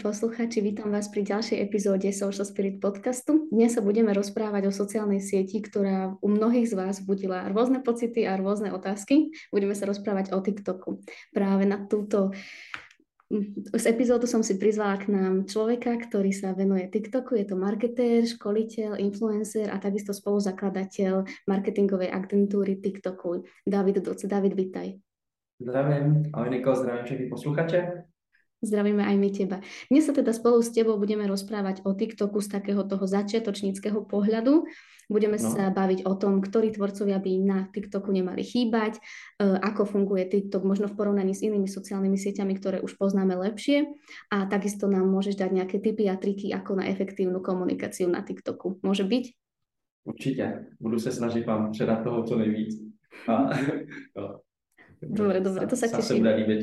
Posluchači, vítam vás pri ďalšej epizóde Social Spirit podcastu. Dnes sa budeme rozprávať o sociálnej sieti, ktorá u mnohých z vás budila rôzne pocity a rôzne otázky. Budeme sa rozprávať o TikToku. Práve na túto z epizódu som si prizvala k nám človeka, ktorý sa venuje TikToku. Je to marketér, školiteľ, influencer a takisto spoluzakladateľ marketingovej agentúry TikToku. David Doce. David, vítaj. Zdravím, ahoj Niko, zdravím všetkých posluchače. Zdravíme aj my teba. Dnes sa teda spolu s tebou budeme rozprávať o TikToku z takého toho začiatočníckého pohľadu. Budeme no. sa baviť o tom, ktorí tvorcovia by na TikToku nemali chýbať, e, ako funguje TikTok možno v porovnaní s inými sociálnymi sieťami, ktoré už poznáme lepšie. A takisto nám môžeš dať nejaké tipy a triky, ako na efektívnu komunikáciu na TikToku. Môže byť? Určitě. Budu se snažit vám předat toho co nejvíc. A, no. Dobre, dobre, to sa teším. Sa bude líbiť.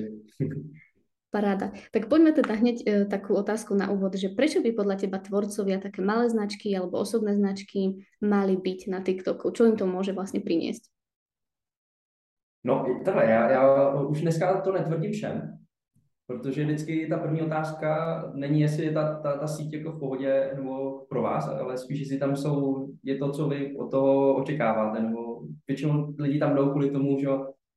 Paráda. Tak poďme teda hneď e, takú otázku na úvod, že prečo by podľa teba tvorcovia také malé značky alebo osobné značky mali byť na TikToku? Čo im to môže vlastne priniesť? No, takhle, já, já už dneska to netvrdím všem, protože vždycky ta první otázka není, jestli je ta, ta, ta síť jako v pohodě nebo pro vás, ale spíš, jestli tam jsou, je to, co vy od toho očekáváte, nebo většinou lidi tam jdou kvůli tomu, že,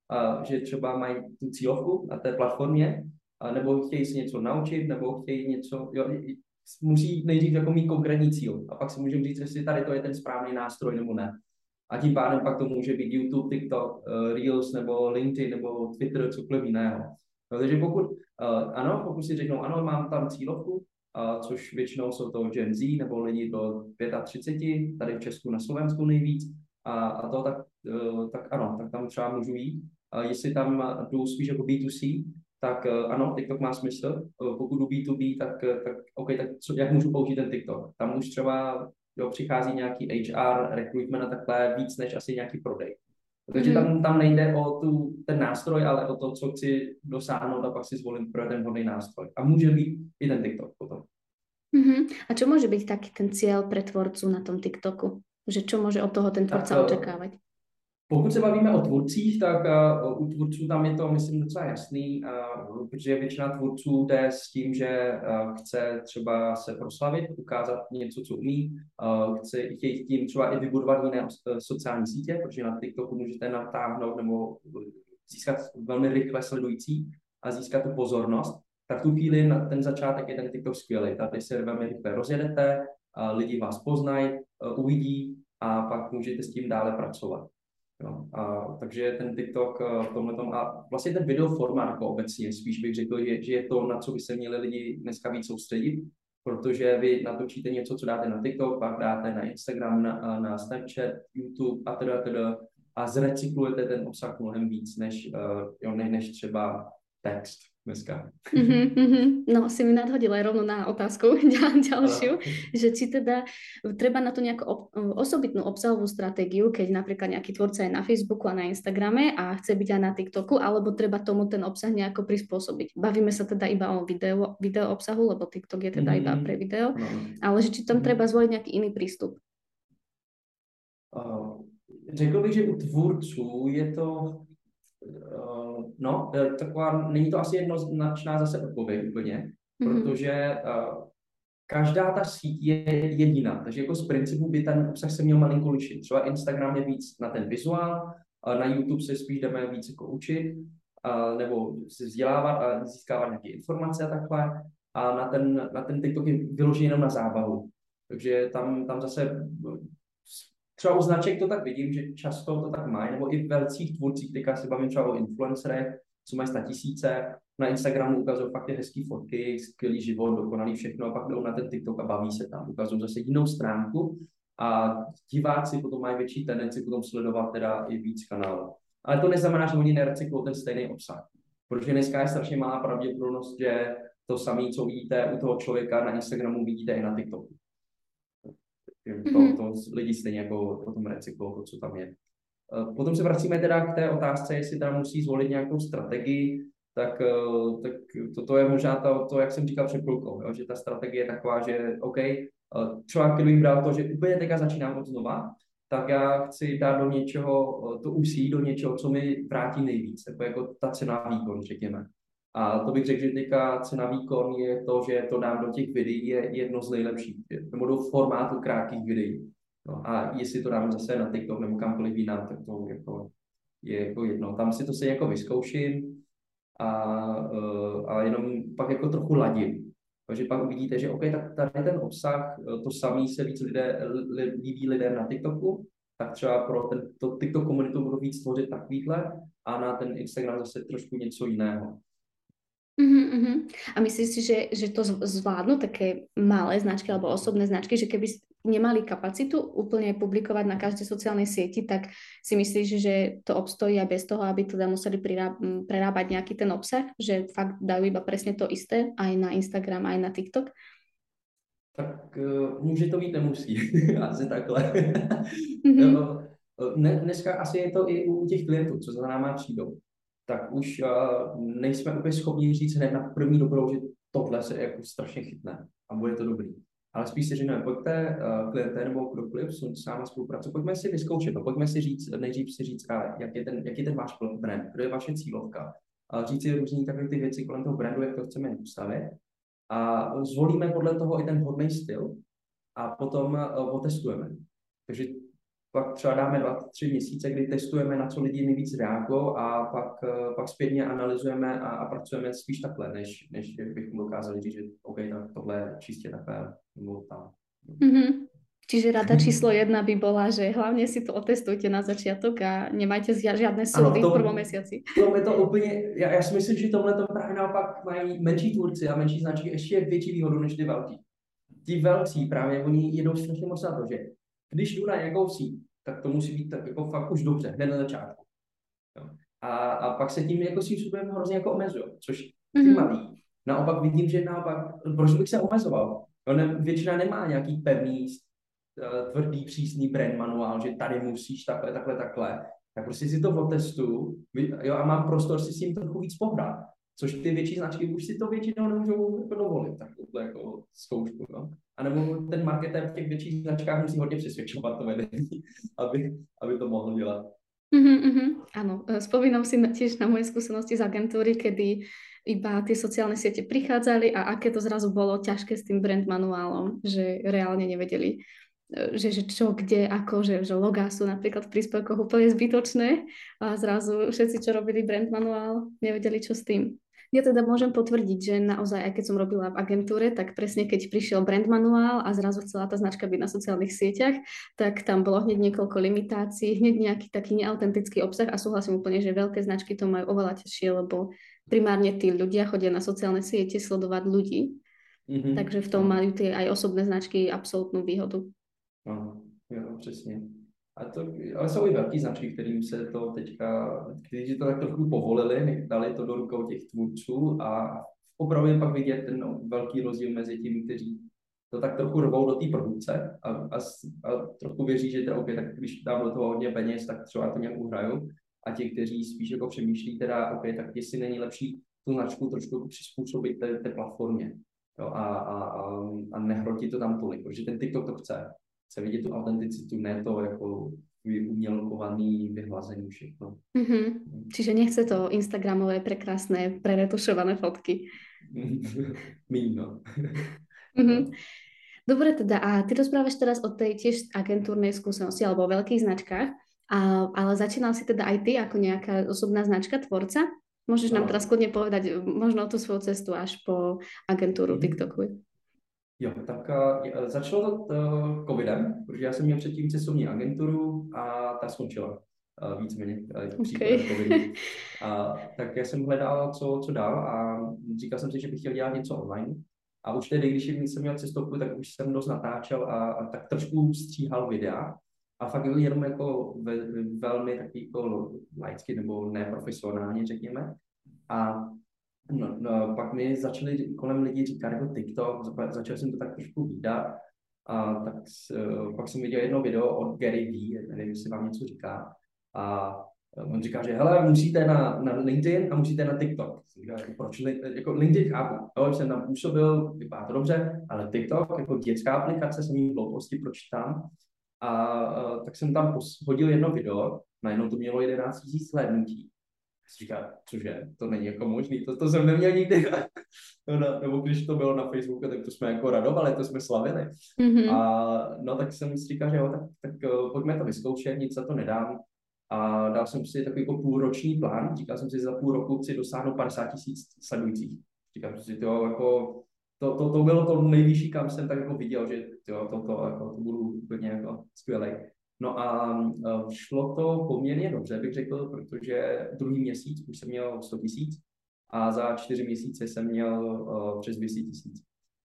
a, že třeba mají tu cílovku na té platformě nebo chtějí si něco naučit, nebo chtějí něco, jo, musí nejdřív jako mít konkrétní cíl a pak si můžeme říct, jestli tady to je ten správný nástroj nebo ne. A tím pádem pak to může být YouTube, TikTok, uh, Reels nebo LinkedIn nebo Twitter, cokoliv jiného. No, takže pokud, uh, ano, pokud si řeknou, ano, mám tam cílovku, uh, což většinou jsou to Gen Z nebo lidi do 35, tady v Česku na Slovensku nejvíc, a, a to tak, tak ano, tak tam třeba můžu jít. Uh, jestli tam jdu spíš jako B2C, tak eh, ano, TikTok má smysl. Eh, pokud jdu B2B, tak, eh, tak OK, tak co, jak můžu použít ten TikTok? Tam už třeba jo, přichází nějaký HR, recruitment a takhle víc než asi nějaký prodej. Takže tam, tam nejde o tu, ten nástroj, ale o to, co chci dosáhnout a pak si zvolím pro ten hodný nástroj. A může být i ten TikTok potom. Mm-hmm. A čo môže byť taký ten cieľ pre tvorcu na tom TikToku? Že čo môže od toho ten tvorca tak, očakávať? Pokud se bavíme o tvůrcích, tak uh, u tvůrců tam je to, myslím, docela jasný, uh, protože většina tvůrců jde s tím, že uh, chce třeba se proslavit, ukázat něco, co umí, chce chtějí tím třeba i vybudovat jiné sociální sítě, protože na TikToku můžete natáhnout nebo získat velmi rychle sledující a získat tu pozornost, tak v tu chvíli na ten začátek je ten TikTok skvělý. Tady se velmi rychle rozjedete, lidi vás poznají, uvidí a pak můžete s tím dále pracovat. Jo. A, takže ten TikTok eh, v tomhle tom, a vlastně ten video formát jako obecně, spíš bych řekl, že, že je to, na co by se měli lidi dneska víc soustředit, protože vy natočíte něco, co dáte na TikTok, pak dáte na Instagram, na, na Snapchat, YouTube a teda, teda a zrecyklujete ten obsah mnohem víc, než, uh, jo, než třeba text dneska. Mm-hmm, mm-hmm. No, si mi nadhodila rovno na otázku ďalšiu, že či teda treba na to nejakú ob, osobitnú obsahovú stratégiu, keď napríklad nejaký tvorca je na Facebooku a na Instagrame a chce byť aj na TikToku, alebo treba tomu ten obsah nejako prispôsobiť. Bavíme sa teda iba o video, video obsahu, lebo TikTok je teda mm-hmm. iba pre video, no. ale že či tam mm-hmm. treba zvoliť nejaký iný prístup. Uh, řekl bych, že u tvůrců je to no, eh, taková, není to asi jednoznačná zase odpověď úplně, mm-hmm. protože uh, každá ta síť je jediná, takže jako z principu by ten obsah se měl malinko lišit. Třeba Instagram je víc na ten vizuál, na YouTube se spíš jdeme víc jako učit, nebo se vzdělávat a získávat nějaké informace a takhle. A na ten, na ten TikTok je vyložený jenom na zábavu. Takže tam, tam zase třeba u značek to tak vidím, že často to tak mají, nebo i velcích tvůrcích, teďka se bavím třeba o influencerech, co mají tisíce, na Instagramu ukazují fakt ty hezký fotky, skvělý život, dokonalý všechno a pak jdou na ten TikTok a baví se tam, ukazují zase jinou stránku a diváci potom mají větší tendenci potom sledovat teda i víc kanálů. Ale to neznamená, že oni nerecyklují ten stejný obsah. Protože dneska je strašně malá pravděpodobnost, že to samé, co vidíte u toho člověka na Instagramu, vidíte i na TikToku. To, mm-hmm. to lidi stejně jako potom recyklují to, co tam je. Eh, potom se vracíme teda k té otázce, jestli tam musí zvolit nějakou strategii, tak, eh, tak toto je možná to, to, jak jsem říkal před chvilkou, jo, že ta strategie je taková, že OK, eh, třeba kdybych bral to, že úplně teďka začínám od znova, tak já chci dát do něčeho, to usí do něčeho, co mi vrátí nejvíc, jako, jako ta cena výkon, řekněme. A to bych řekl, že teďka cena výkon je to, že to dám do těch videí, je jedno z nejlepších, nebo do formátu krátkých videí. No, a jestli to dám zase na TikTok nebo kamkoliv jinam, tak to jako, je jako jedno. Tam si to se jako vyzkouším a, eh, a jenom pak jako trochu ladím. Takže pak uvidíte, že OK, tak tady ten obsah, eh, to samý se víc lidé, líbí lidem na TikToku, tak třeba pro ten, to TikTok komunitu budu víc tvořit takovýhle a na ten Instagram zase trošku něco jiného. Uh-huh, A myslíš si, že, že to zvládnu také malé značky alebo osobné značky, že keby nemali kapacitu úplne publikovať na každej sociálnej sieti, tak si myslíš, že to obstojí aj bez toho, aby teda museli prerábať nejaký ten obsah, že fakt dajú iba presne to isté aj na Instagram, aj na TikTok? Tak uh, může to být, nemusí. asi takhle. Mm-hmm. ne, dneska asi je to i u těch klientů, co za náma přijdou tak už uh, nejsme úplně schopni říct hned na první dobrou, že tohle se jako strašně chytne a bude to dobrý. Ale spíš si říkáme, pojďte uh, klienté nebo kdokoliv s námi spolupracovat, pojďme si vyzkoušet to, pojďme si říct, nejdřív si říct, jak je ten, jak je ten váš brand, kdo je vaše cílovka, a říct si různý takové ty věci kolem toho brandu, jak to chceme postavit. A zvolíme podle toho i ten vhodný styl a potom uh, otestujeme. Takže pak třeba dáme dva, tři měsíce, kdy testujeme, na co lidi nejvíc reagují a pak, eh, pak zpětně analyzujeme a, a pracujeme spíš takhle, než, než bychom dokázali říct, že OK, tak tohle je čistě takhle nebo tam. Mm-hmm. Čiže rada číslo jedna by bola, že hlavně si to otestujte na začátek a nemajte žádné soudy v prvom měsíci. To je to úplně, já, já si myslím, že tohle to právě naopak mají menší tvůrci a menší značky ještě větší výhodu než ty velký. Ti velcí právě, oni jedou strašně moc na to, že když jdu na nějakou síť, tak to musí být tak jako fakt už dobře, hned na začátku. Jo. A, a pak se tím jako svým způsobem hrozně jako omezují, což ty mm-hmm. malý. Naopak vidím, že naopak, proč bych se omezoval? Jo, ne, většina nemá nějaký pevný, uh, tvrdý, přísný brand manuál, že tady musíš takhle, takhle, takhle. Tak prostě si to otestu jo, a mám prostor si s tím trochu víc pohrát. Což ty větší značky už si to většinou nemůžou jako dovolit, tak tohle jako zkoušku. No. A nebo ten marketér v těch větších značkách musí hodně přesvědčovat to vedení, aby, aby to mohl dělat. Mm-hmm, mm-hmm. Spomínam si tiež na moje skúsenosti z agentúry, kedy iba tie sociálne siete prichádzali a aké to zrazu bolo ťažké s tým brand manuálom, že reálne nevedeli, e, že, že čo, kde, ako, že, že logá sú napríklad v príspevkoch úplne zbytočné a zrazu všetci, čo robili brand manuál, nevedeli, čo s tým. Ja teda môžem potvrdiť, že naozaj, aj keď som robila v agentúre, tak presne keď prišiel brand manuál a zrazu chcela tá značka byť na sociálnych sieťach, tak tam bolo hneď niekoľko limitácií, hneď nejaký taký neautentický obsah a súhlasím úplne, že veľké značky to majú oveľa ťažšie, lebo primárne tí ľudia chodia na sociálne siete sledovať ľudí, mm-hmm. takže v tom majú tie aj osobné značky absolútnu výhodu. Aha, jo, přesně. A to, ale jsou i velký značky, kterým se to teďka, kteří to tak trochu povolili, dali to do rukou těch tvůrců a opravdu je pak vidět ten velký rozdíl mezi těmi, kteří to tak trochu rvou do té produkce a, a, a trochu věří, že to OK, tak když dám do toho hodně peněz, tak třeba to nějak uhraju. A ti, kteří spíš jako přemýšlí, teda OK, tak jestli není lepší tu značku trošku přizpůsobit té, té platformě jo, a, a, a, a nehrotit to tam tolik, protože ten TikTok to chce chce vidět tu autenticitu, ne to jako umělkovaný, vyhlazení všechno. Mm-hmm. Čiže nechce to Instagramové prekrásné, preretušované fotky. Míň, no. mm-hmm. Dobre teda, a ty rozprávaš teraz o tej tiež agentúrnej skúsenosti alebo o veľkých značkách, a, ale začínal si teda aj ty ako nejaká osobná značka, tvorca? Môžeš no. nám teraz kľudne povedať možno tú svoju cestu až po agentúru mm-hmm. TikToku. Jo, tak uh, začalo to uh, covidem, protože já jsem měl předtím cestovní agenturu a ta skončila uh, víceméně uh, okay. covidu. A, tak já jsem hledal, co, co dál a říkal jsem si, že bych chtěl dělat něco online. A už tedy, když jsem měl cestovku, tak už jsem dost natáčel a, a tak trošku stříhal videa. A fakt jenom jako ve, velmi takový jako laicky nebo neprofesionálně, řekněme. A No, no, pak mi začali kolem lidí říkat jako TikTok, začal jsem to tak trošku výdat A tak uh, pak jsem viděl jedno video od Gary Vee, nevím, jestli vám něco říká. A on říká, že hele, musíte na, na LinkedIn a musíte na TikTok. Říká, jako, proč jako LinkedIn chápu, jo, jsem tam působil, vypadá to dobře, ale TikTok, jako dětská aplikace, jsem jí hlouposti, proč tam. A, a tak jsem tam hodil jedno video, najednou to mělo 11 000 slednutí říká, cože, to není jako možný, to, to jsem neměl nikdy. no, nebo když to bylo na Facebooku, tak to jsme jako radovali, to jsme slavili. Mm-hmm. A no tak jsem si říkal, že jo, tak, tak uh, pojďme to vyzkoušet, nic za to nedám. A dal jsem si takový jako půlroční plán, říkal jsem si, že za půl roku chci dosáhnout 50 tisíc sledujících. Říkal jsem si, to jako, to, to, to, bylo to nejvyšší, kam jsem tak jako viděl, že jo, to, to, jako, to budu úplně jako skvělý. No a šlo to poměrně dobře, bych řekl, protože druhý měsíc už jsem měl 100 tisíc a za čtyři měsíce jsem měl uh, přes 200 tisíc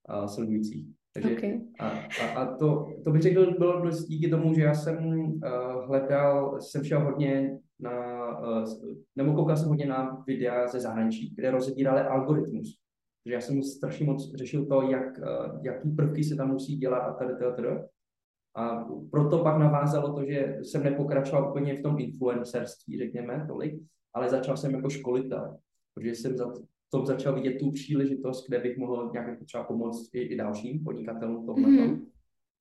uh, sledujících. Takže okay. a, a, a to, to bych řekl, bylo dost díky tomu, že já jsem uh, hledal, jsem šel hodně na, uh, nebo koukal jsem hodně na videa ze zahraničí, kde rozebírali algoritmus. Takže já jsem strašně moc řešil to, jak, uh, jaký prvky se tam musí dělat a tady, tady, tady. A proto pak navázalo to, že jsem nepokračoval úplně v tom influencerství, řekněme, tolik, ale začal jsem jako školitel, protože jsem za tom začal vidět tu příležitost, kde bych mohl nějak jako třeba pomoct i, i dalším podnikatelům tomhle. Mm-hmm.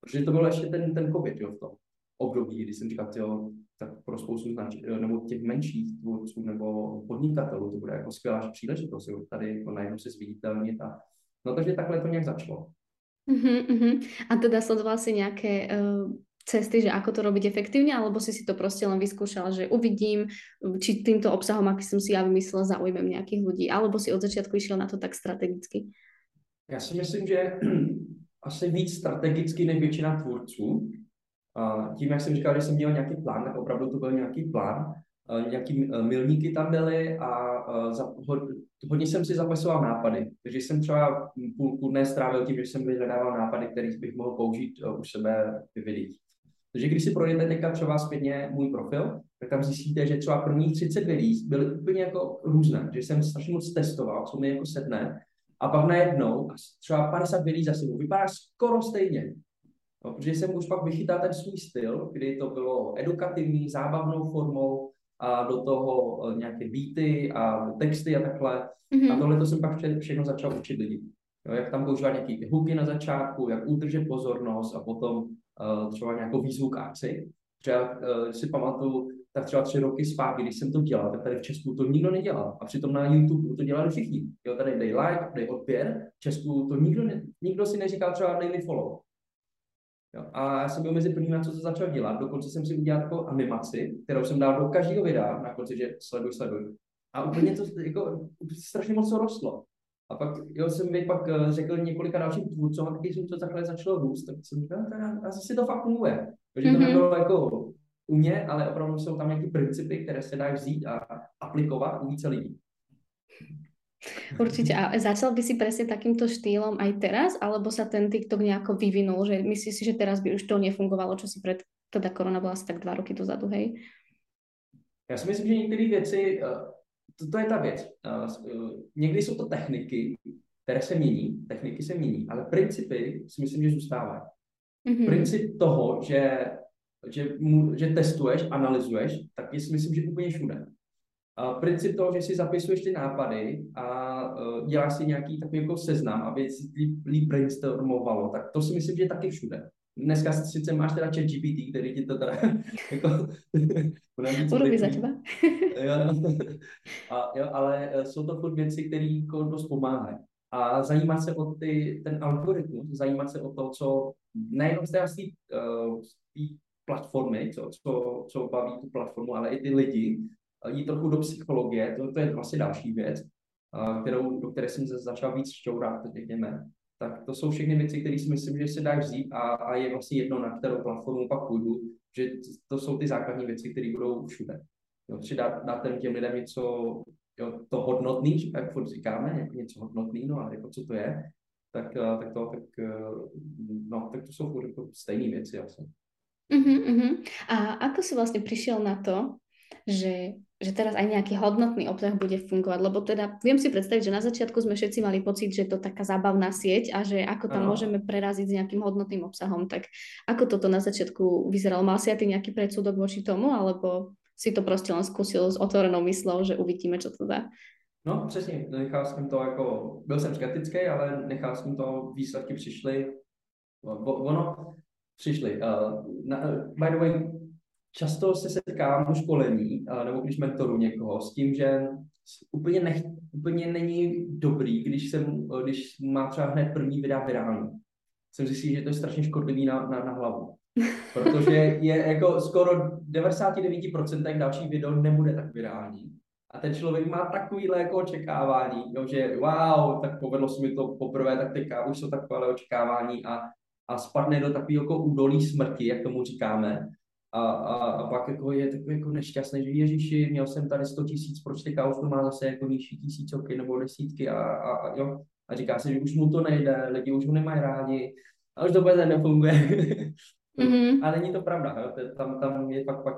Protože to bylo ještě ten, ten covid, jo, v tom období, kdy jsem říkal, jo, tak pro spoustu znač, nebo těch menších tvůrců nebo podnikatelů to bude jako skvělá příležitost, jo, tady jako najednou se zviditelnit a no takže takhle to nějak začalo. Uh-huh, uh-huh. A teda sledoval si nejaké uh, cesty, že ako to robiť efektívne, alebo si si to proste len vyskúšal, že uvidím, či týmto obsahom, aký som si ja vymyslel, zaujmem nejakých ľudí, alebo si od začiatku išiel na to tak strategicky? Já si myslím, že asi víc strategicky než většina tvůrců. A tím, jak jsem říkal, že jsem měl nějaký plán, tak opravdu to byl nějaký plán. Nějaký e, milníky tam byly a e, za, hodně jsem si zapisoval nápady, takže jsem třeba půlku dne strávil tím, že jsem vyhledával nápady, které bych mohl použít u sebe v videích. Takže když si projdete teďka třeba zpětně můj profil, tak tam zjistíte, že třeba prvních 30 videí byly úplně jako různé, že jsem strašně moc testoval, co mi jako sedne, a pak najednou třeba 50 videí za sebou vypadá skoro stejně. No, protože jsem už pak vychytal ten svůj styl, kdy to bylo edukativní, zábavnou formou, a do toho eh, nějaké beaty a texty a takhle. Mm-hmm. A tohle to jsem pak vše, všechno začal učit lidi. Jo, jak tam používat nějaké ty hooky na začátku, jak udržet pozornost a potom uh, třeba nějakou výzvu k akci. Třeba uh, si pamatuju, tak třeba tři roky zpátky, když jsem to dělal, tak tady v Česku to nikdo nedělal. A přitom na YouTube to dělali všichni. Jo, tady dej like, dej odběr, v Česku to nikdo, ne, nikdo si neříkal třeba dej mi follow. Jo. A já jsem byl mezi prvními, co to začal dělat. Dokonce jsem si udělal jako animaci, kterou jsem dal do každého videa na konci, že sleduj, sleduj. A úplně to jako, strašně moc to rostlo. A pak jo, jsem mi pak eh, řekl několika dalším tvůrcům, a taky jsem to takhle začalo růst, tak jsem říkal, tak asi to fakt funguje. Takže to mm-hmm. nebylo jako u mě, ale opravdu jsou tam nějaké principy, které se dají vzít a aplikovat u více lidí. Určite. A začal by si presne takýmto štýlom aj teraz, alebo sa ten TikTok nejako vyvinul, že myslíš si, že teraz by už to nefungovalo, čo si pred, teda korona byla asi tak dva roky dozadu, hej? Já si myslím, že některé věci, eh, to, to je ta věc. Eh, eh, někdy jsou to techniky, které se mění, techniky se mění, ale principy si myslím, že zůstávají. Mm-hmm. Princip toho, že, že, že testuješ, analyzuješ, tak je si myslím, že úplně všude. A princip toho, že si zapisuješ ty nápady a uh, děláš si nějaký takový jako seznam, aby si líp, líp brainstormovalo, tak to si myslím, že je taky všude. Dneska sice máš teda chat GPT, který ti to teda jako... Urobí za teba. a, jo, ale e, jsou to furt věci, které jako dost pomáhají. A zajímat se o ty, ten algoritmus, zajímat se o to, co nejenom z té uh, platformy, co, co, co baví tu platformu, ale i ty lidi, jít trochu do psychologie, to, to je vlastně další věc, kterou, do které jsem začal víc šťourat, řekněme. Tak to jsou všechny věci, které si myslím, že se dá vzít a, a je vlastně jedno, na kterou platformu pak půjdu, že to jsou ty základní věci, které budou všude. Jo, že dát, dát těm lidem něco, jo, to hodnotný, jak furt říkáme, jako něco hodnotný, no ale jako co to je, tak, tak to, tak, no, tak to jsou furt jako stejné věci asi. Uh-huh, uh-huh. A ako si vlastně přišel na to, že, že teraz aj nejaký hodnotný obsah bude fungovať, lebo teda viem si predstaviť, že na začiatku sme všetci mali pocit, že je to taká zábavná sieť a že ako tam ano. môžeme preraziť s nejakým hodnotným obsahom, tak ako toto na začiatku vyzeralo? Mal si aj ty nejaký predsudok voči tomu, alebo si to prostě len zkusil s otvorenou myslou, že uvidíme, čo to dá? No, přesně, nechal jsem to jako, byl jsem skeptický, ale nechal jsem to, výsledky přišly, ono, přišly. Uh, na, by the way, často se setkám u školení, uh, nebo když mentoru někoho, s tím, že úplně, nech, úplně není dobrý, když, jsem, když má třeba hned první videa virální. Jsem zjistil, že to je strašně škodlivý na, na, na hlavu. Protože je jako skoro 99% další video nebude tak virální. A ten člověk má takovýhle jako očekávání, jo, že wow, tak povedlo se mi to poprvé, tak teďka už jsou takové očekávání a, a spadne do takového jako údolí smrti, jak tomu říkáme. A, a, a pak jako je takový jako nešťastný, že Ježíši, měl jsem tady 100 tisíc, proč teďka to má zase jako nižší tisícovky nebo desítky a, a, a, jo. A říká se, že už mu to nejde, lidi už ho nemají rádi a už to vůbec nefunguje. Mm-hmm. A není to pravda, jo? Tam, tam je pak, pak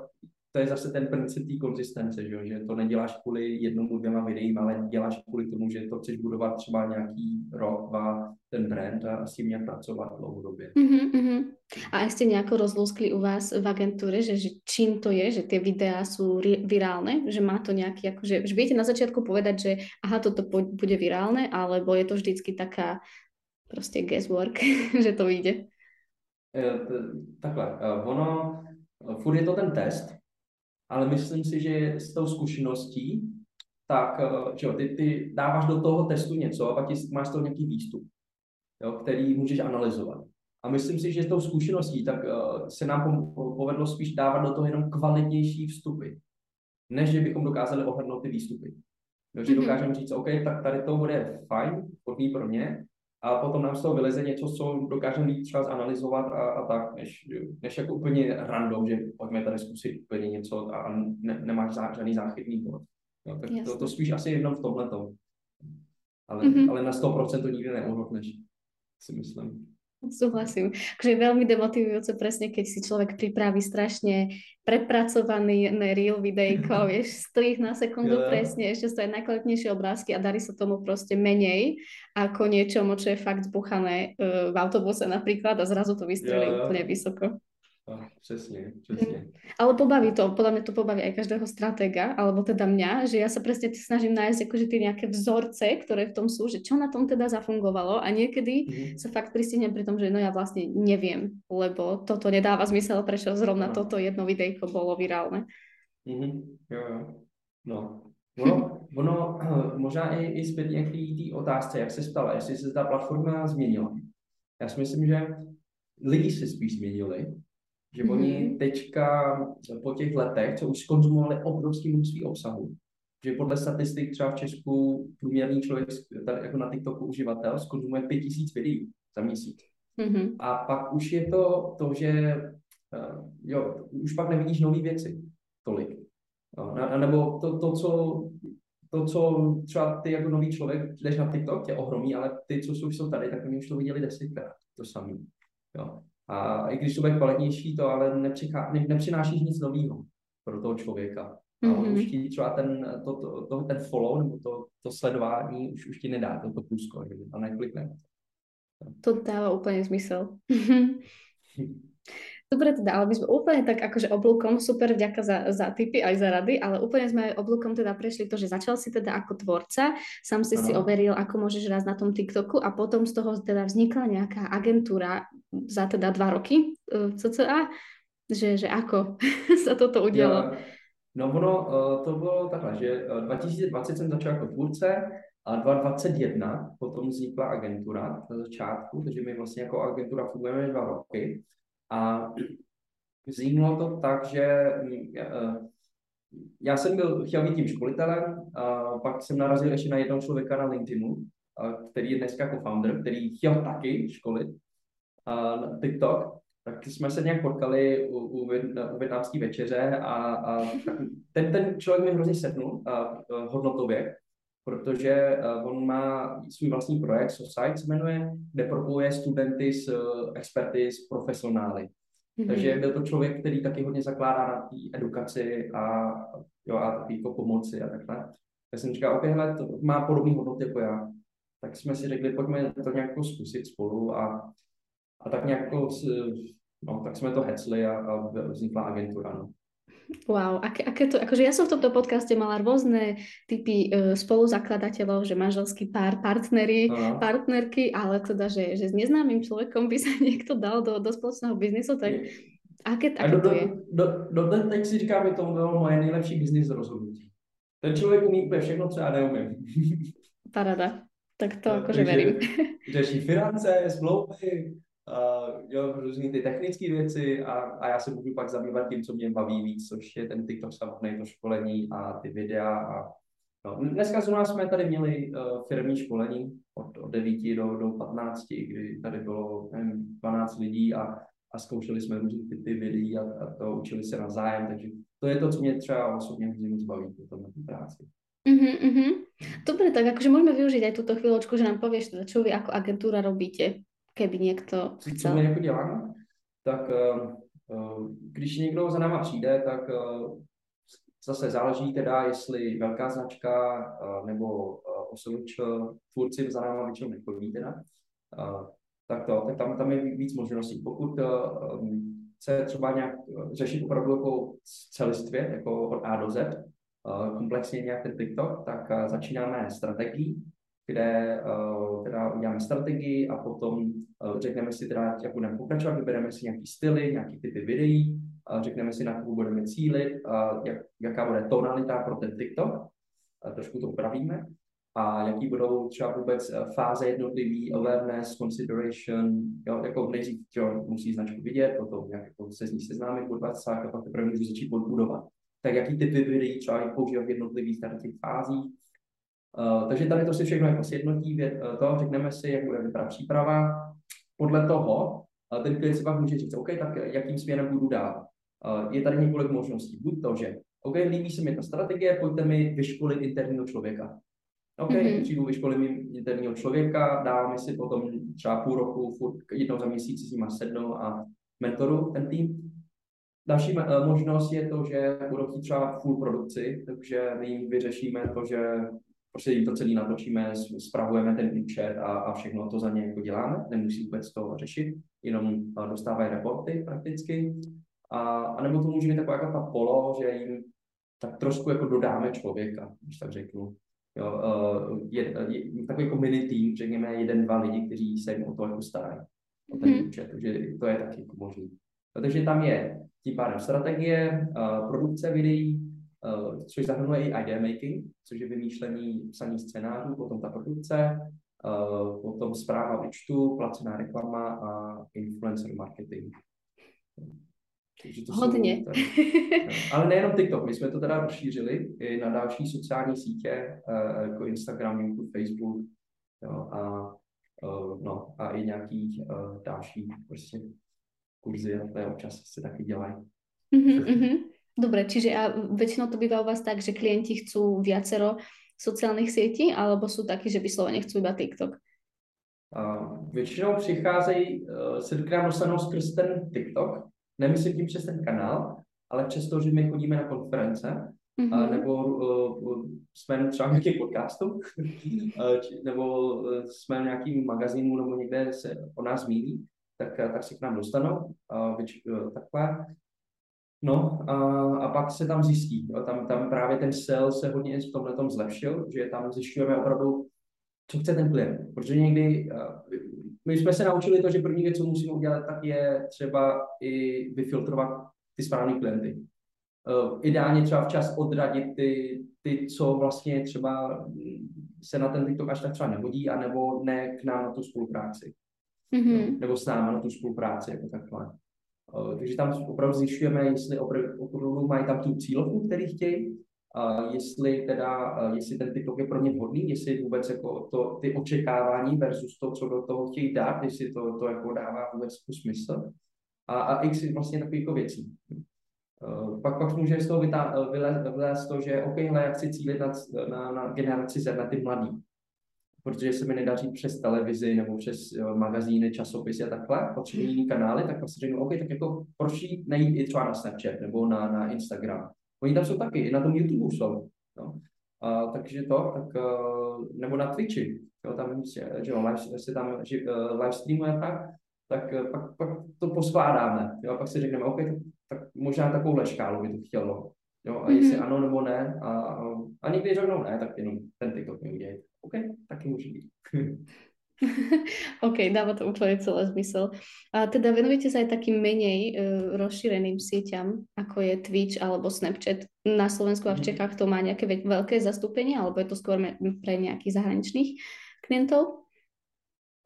to je zase ten princip té konzistence, že, že to neděláš kvůli jednomu, dvěma videím, ale děláš kvůli tomu, že to chceš budovat třeba nějaký rok, dva, ten brand a s tím nějak pracovat dlouhodobě. Mm-hmm. A jste nějak rozlouskli u vás v agentuře, že, že čím to je, že ty videa jsou virálne, že má to nějaký, jako, že, viete na začátku povedať, že aha, toto bude virálne, alebo je to vždycky taká prostě guesswork, že to vyjde? Eh, takhle, eh, ono, furt je to ten test, ale myslím si, že s tou zkušeností, tak eh, že ty, ty dáváš do toho testu něco a pak máš z toho nějaký výstup, jo, který můžeš analyzovat. A myslím si, že s tou zkušeností tak uh, se nám povedlo spíš dávat do toho jenom kvalitnější vstupy, než že bychom dokázali ohrnout ty výstupy. Takže mm-hmm. dokážeme říct, OK, tak tady to bude fajn, hodný pro mě, a potom nám z toho vyleze něco, co dokážeme víc třeba zanalizovat a, a tak, než, než jako úplně random, že pojďme tady zkusit úplně něco a ne, nemáš zá, žádný záchytný bod. No, tak to, to spíš asi jenom v tomhle Ale, mm-hmm. ale na 100% to nikdy neohodneš, si myslím. Súhlasím. Takže je veľmi demotivujúce presne, keď si človek pripraví strašne prepracovaný real videjko, vieš, strih na sekundu yeah. presne, ešte sú aj najkvalitnejšie obrázky a darí sa tomu proste menej ako niečomu, čo je fakt zbuchané uh, v autobuse napríklad a zrazu to vystrelí yeah. úplne vysoko. Přesně, přesně. Mm. Ale pobaví to, podľa mňa to pobaví aj každého stratega, alebo teda mňa, že ja sa presne snažím nájsť akože tie nejaké vzorce, ktoré v tom sú, že čo na tom teda zafungovalo a niekedy mm. sa fakt pristihnem pri tom, že no ja vlastne neviem, lebo toto nedáva zmysel, prečo zrovna no. toto jedno videjko bolo virálne. Mm-hmm. Jo, jo. No. Ono, ono možná i, i zpětně k té otázce, jak se stala, jestli se ta platforma změnila. Já si myslím, že lidi se spíš změnili, že mm-hmm. oni teďka po těch letech, co už skonzumovali obrovský množství obsahu, že podle statistik třeba v Česku průměrný člověk tady jako na TikToku uživatel skonzumuje 5000 videí za měsíc. Mm-hmm. A pak už je to to, že uh, jo, už pak nevidíš nové věci tolik. A, nebo to, to, co to, co třeba ty jako nový člověk jdeš na TikTok, tě ohromí, ale ty, co už jsou tady, tak oni už to viděli desetkrát, to samý. Jo. A i když to bude kvalitnější, to ale nepřichá, ne, nepřinášíš nic nového pro toho člověka. A mm-hmm. už ti třeba ten, to, to, to, ten follow nebo to, to sledování už, už ti nedá, to, to plusko, a neklikne. To dává úplně smysl. Dobre teda, ale my sme úplne tak akože oblúkom, super vďaka za, za tipy aj za rady, ale úplne sme oblúkom teda prešli to, že začal si teda ako tvorca, sám si ano. si overil, ako môžeš raz na tom TikToku a potom z toho teda vznikla nejaká agentúra za teda dva roky e, CCA, že, že ako sa toto udialo? No ono, uh, to bylo takhle, že 2020 e, jsem začal jako tvůrce, a 2021 potom vznikla agentura na začátku, takže my vlastně jako agentura fungujeme dva roky a vzniklo to tak, že eh, já jsem byl, chtěl být tím školitelem, a pak jsem narazil ještě na jednoho člověka na LinkedInu, který je dneska jako founder, který chtěl taky školit na TikTok, tak jsme se nějak potkali u, u, u větnamské večeře a, a ten, ten člověk mi hrozně sednul hodnotově, protože uh, on má svůj vlastní projekt, Society se jmenuje, kde propojuje studenty s uh, experty, s profesionály. Mm-hmm. Takže byl to člověk, který taky hodně zakládá na té edukaci a, jo, a taky jako pomoci a takhle. Tak jsem říkal, OK, hele, to má podobný hodnoty jako já. Tak jsme si řekli, pojďme to nějak jako zkusit spolu a, a tak nějak jako, no, tak jsme to hecli a, a vznikla agentura. No. Wow, aké, aké to, akože ja som v tomto podcaste mala rôzne typy uh, spoluzakladateľov, že manželský pár, partnery, uh-huh. partnerky, ale teda, že, že s neznámym človekom by sa niekto dal do, do spoločného biznisu, tak aké, aké do, to je? Do, do, do, teď si říkám, že to bylo moje nejlepší biznis rozhodnutí. Ten člověk umí úplně všechno, co já neumím. Parada. Tak to akože verím. Řeší finance, smlouvy, uh, jo, různý ty technické věci a, a já se budu pak zabývat tím, co mě baví víc, což je ten TikTok samotný, to školení a ty videa. A, no. Dneska z nás jsme tady měli uh, firmní školení od, od 9 do, do 15, kdy tady bylo nevím, 12 lidí a, a zkoušeli jsme různé typy videí a, a to učili se navzájem, takže to je to, co mě třeba osobně hrozně moc baví v tom práci. Uh-huh, uh-huh. Dobre, tak akože môžeme využiť aj túto chvíľočku, že nám povieš teda, čo vy ako agentúra robíte keby někdo chcel. Co my jako děláme? Tak uh, když někdo za náma přijde, tak uh, zase záleží teda, jestli velká značka nebo osobič tvůrci za náma většinou nechodí teda. Tak to, tak tam, tam je víc možností. Pokud chce třeba nějak řešit opravdu jako celistvě, jako od A do Z, komplexně nějak ten TikTok, tak začínáme strategií, kde uh, teda uděláme strategii a potom uh, řekneme si teda, jak budeme pokračovat, vybereme si nějaký styly, nějaký typy videí, uh, řekneme si, na koho budeme cílit, uh, jak, jaká bude tonalita pro ten TikTok, uh, trošku to upravíme a jaký budou třeba vůbec fáze jednotlivý, awareness, consideration, jo, jako nejdřív jo, musí značku vidět, potom nějak jako se z ní seznámit, budovat a pak teprve můžu začít podbudovat. Tak jaký typy videí třeba používat v jednotlivých těch fázích, Uh, takže tady to si všechno jako sjednotí, uh, to řekneme si, jak bude vypadat příprava. Podle toho uh, ten klient si pak může říct, OK, tak jakým směrem budu dál. Uh, je tady několik možností. Buď to, že OK, líbí se mi ta strategie, pojďte mi vyškolit interního člověka. OK, mm-hmm. přijdu vyškolím interního člověka, dáváme si potom třeba půl roku, furt jednou za měsíc si s nima sednou a mentoru ten tým. Další možnost je to, že budou chtít třeba full produkci, takže my vyřešíme to, že prostě jim to celý natočíme, spravujeme ten účet a, a všechno to za ně jako děláme, nemusí vůbec to řešit, jenom dostávají reporty prakticky. A, a nebo to může být taková jako ta polo, že jim tak trošku jako dodáme člověka, když tak řeknu. Jo, je, je, takový jako mini tým, řekněme jeden, dva lidi, kteří se jim o to jako starají, o ten hmm. účet, takže to je taky jako možný. Takže tam je tím pádem strategie, produkce videí, což zahrnuje i idea making, což je vymýšlení psaní scénářů, potom ta produkce, uh, potom zpráva účtu, placená reklama a influencer marketing. Takže to Hodně. Jsou, no. Ale nejenom TikTok, my jsme to teda rozšířili i na další sociální sítě, uh, jako Instagram, YouTube, Facebook jo, a, no, a i nějaký další prostě kurzy, je občas se taky dělají. Mm-hmm, Dobre, čiže a väčšinou to býva u vás tak, že klienti chcú viacero sociálnych sietí, alebo sú takí, že vyslovene chcú iba TikTok? Uh, většinou přicházejí, uh, se k nám dostanou skrz ten TikTok, nemyslím tím přes ten kanál, ale přesto, že my chodíme na konference, mm-hmm. uh, nebo uh, jsme třeba v nějakém podcastu, či, nebo jsme v nějakým magazínu, nebo někde se o nás zmíní, tak, tak se k nám dostanou, uh, vyč, uh, takhle. No a, a pak se tam zjistí, jo, tam, tam právě ten sell se hodně v tomhle tom zlepšil, že tam zjišťujeme opravdu, co chce ten klient. Protože někdy, my jsme se naučili to, že první věc, co musíme udělat, tak je třeba i vyfiltrovat ty správné klienty. Uh, ideálně třeba včas odradit ty, ty, co vlastně třeba se na ten TikTok až tak třeba nehodí, anebo ne k nám na tu spolupráci. Mm-hmm. No, nebo s námi na tu spolupráci, jako takhle. Eh, takže tam opravdu zjišťujeme, jestli opravdu mají tam tu cílovku, který chtějí, a jestli teda, eh, jestli ten TikTok je pro ně vhodný, jestli vůbec jako to, ty očekávání versus to, co do toho chtějí dát, jestli to, to jako dává vůbec jako smysl. A, a x vlastně takových jako věcí. Uh, pak, pak může z toho vylézt, to, že OK, hele, já chci cílit na, na, na generaci Z, na ty mladý. Protože se mi nedaří přes televizi nebo přes magazíny, časopisy a takhle, potřebuji jiný kanály, tak vlastně řeknu, OK, tak jako proč jít nejít i třeba na Snapchat nebo na, na Instagram. Oni tam jsou taky, i na tom YouTube jsou. No. A, takže to, tak, uh, nebo na Twitchi, jo, tam, že jo, live, se tam že, uh, live streamuje tak, tak uh, pak, pak to poskládáme, jo, a pak si řekneme, OK, tak, tak možná takovouhle škálu by to chtělo, jo, a jestli mm-hmm. ano nebo ne, a, a, někdy řeknou ne, tak jenom ten TikTok mi udělejte. OK, taky může být. OK, dáva to úplne celé zmysel. A teda venujete sa aj takým menej uh, rozšíreným sieťam, ako je Twitch alebo Snapchat. Na Slovensku a v mhm. Čechách to má nejaké veľké zastúpenie, alebo je to skôr pre nejakých zahraničných klientov?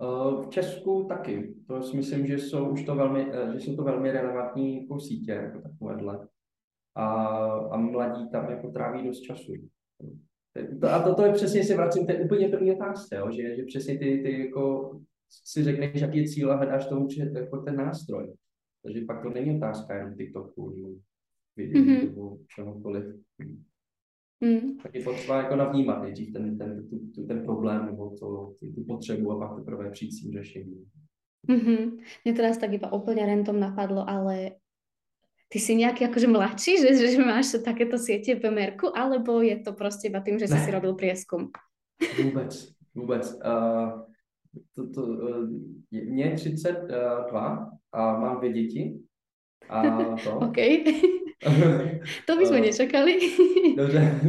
Uh, v Česku taky. To si myslím, že jsou už to velmi, uh, že jsou to velmi relevantní jako sítě, jako takovéhle. A, a mladí tam jako tráví dost času. A to, to je přesně, si vracím, to je úplně první otázka, jo? Že, že přesně ty, ty jako si řekneš, jaký je cíl a hledáš tomu jako ten nástroj. Takže pak to není otázka jenom TikToku nebo videu mm-hmm. nebo čehokoliv. Mm. Tak je potřeba jako navnímat nejdřív ten, ten, ten, ten problém nebo to, tu potřebu a pak teprve přijít s tím řešením. Mm-hmm. Mne teraz tak iba úplne rentom napadlo, ale ty si nejaký akože mladší, že, že máš takéto siete v Merku, alebo je to prostě iba tým, že ne. si robil prieskum? Vůbec, vůbec. Uh, to, to, uh, mě je 32 a mám dvě děti. A to. OK. to bychom uh, nečekali. Dobře.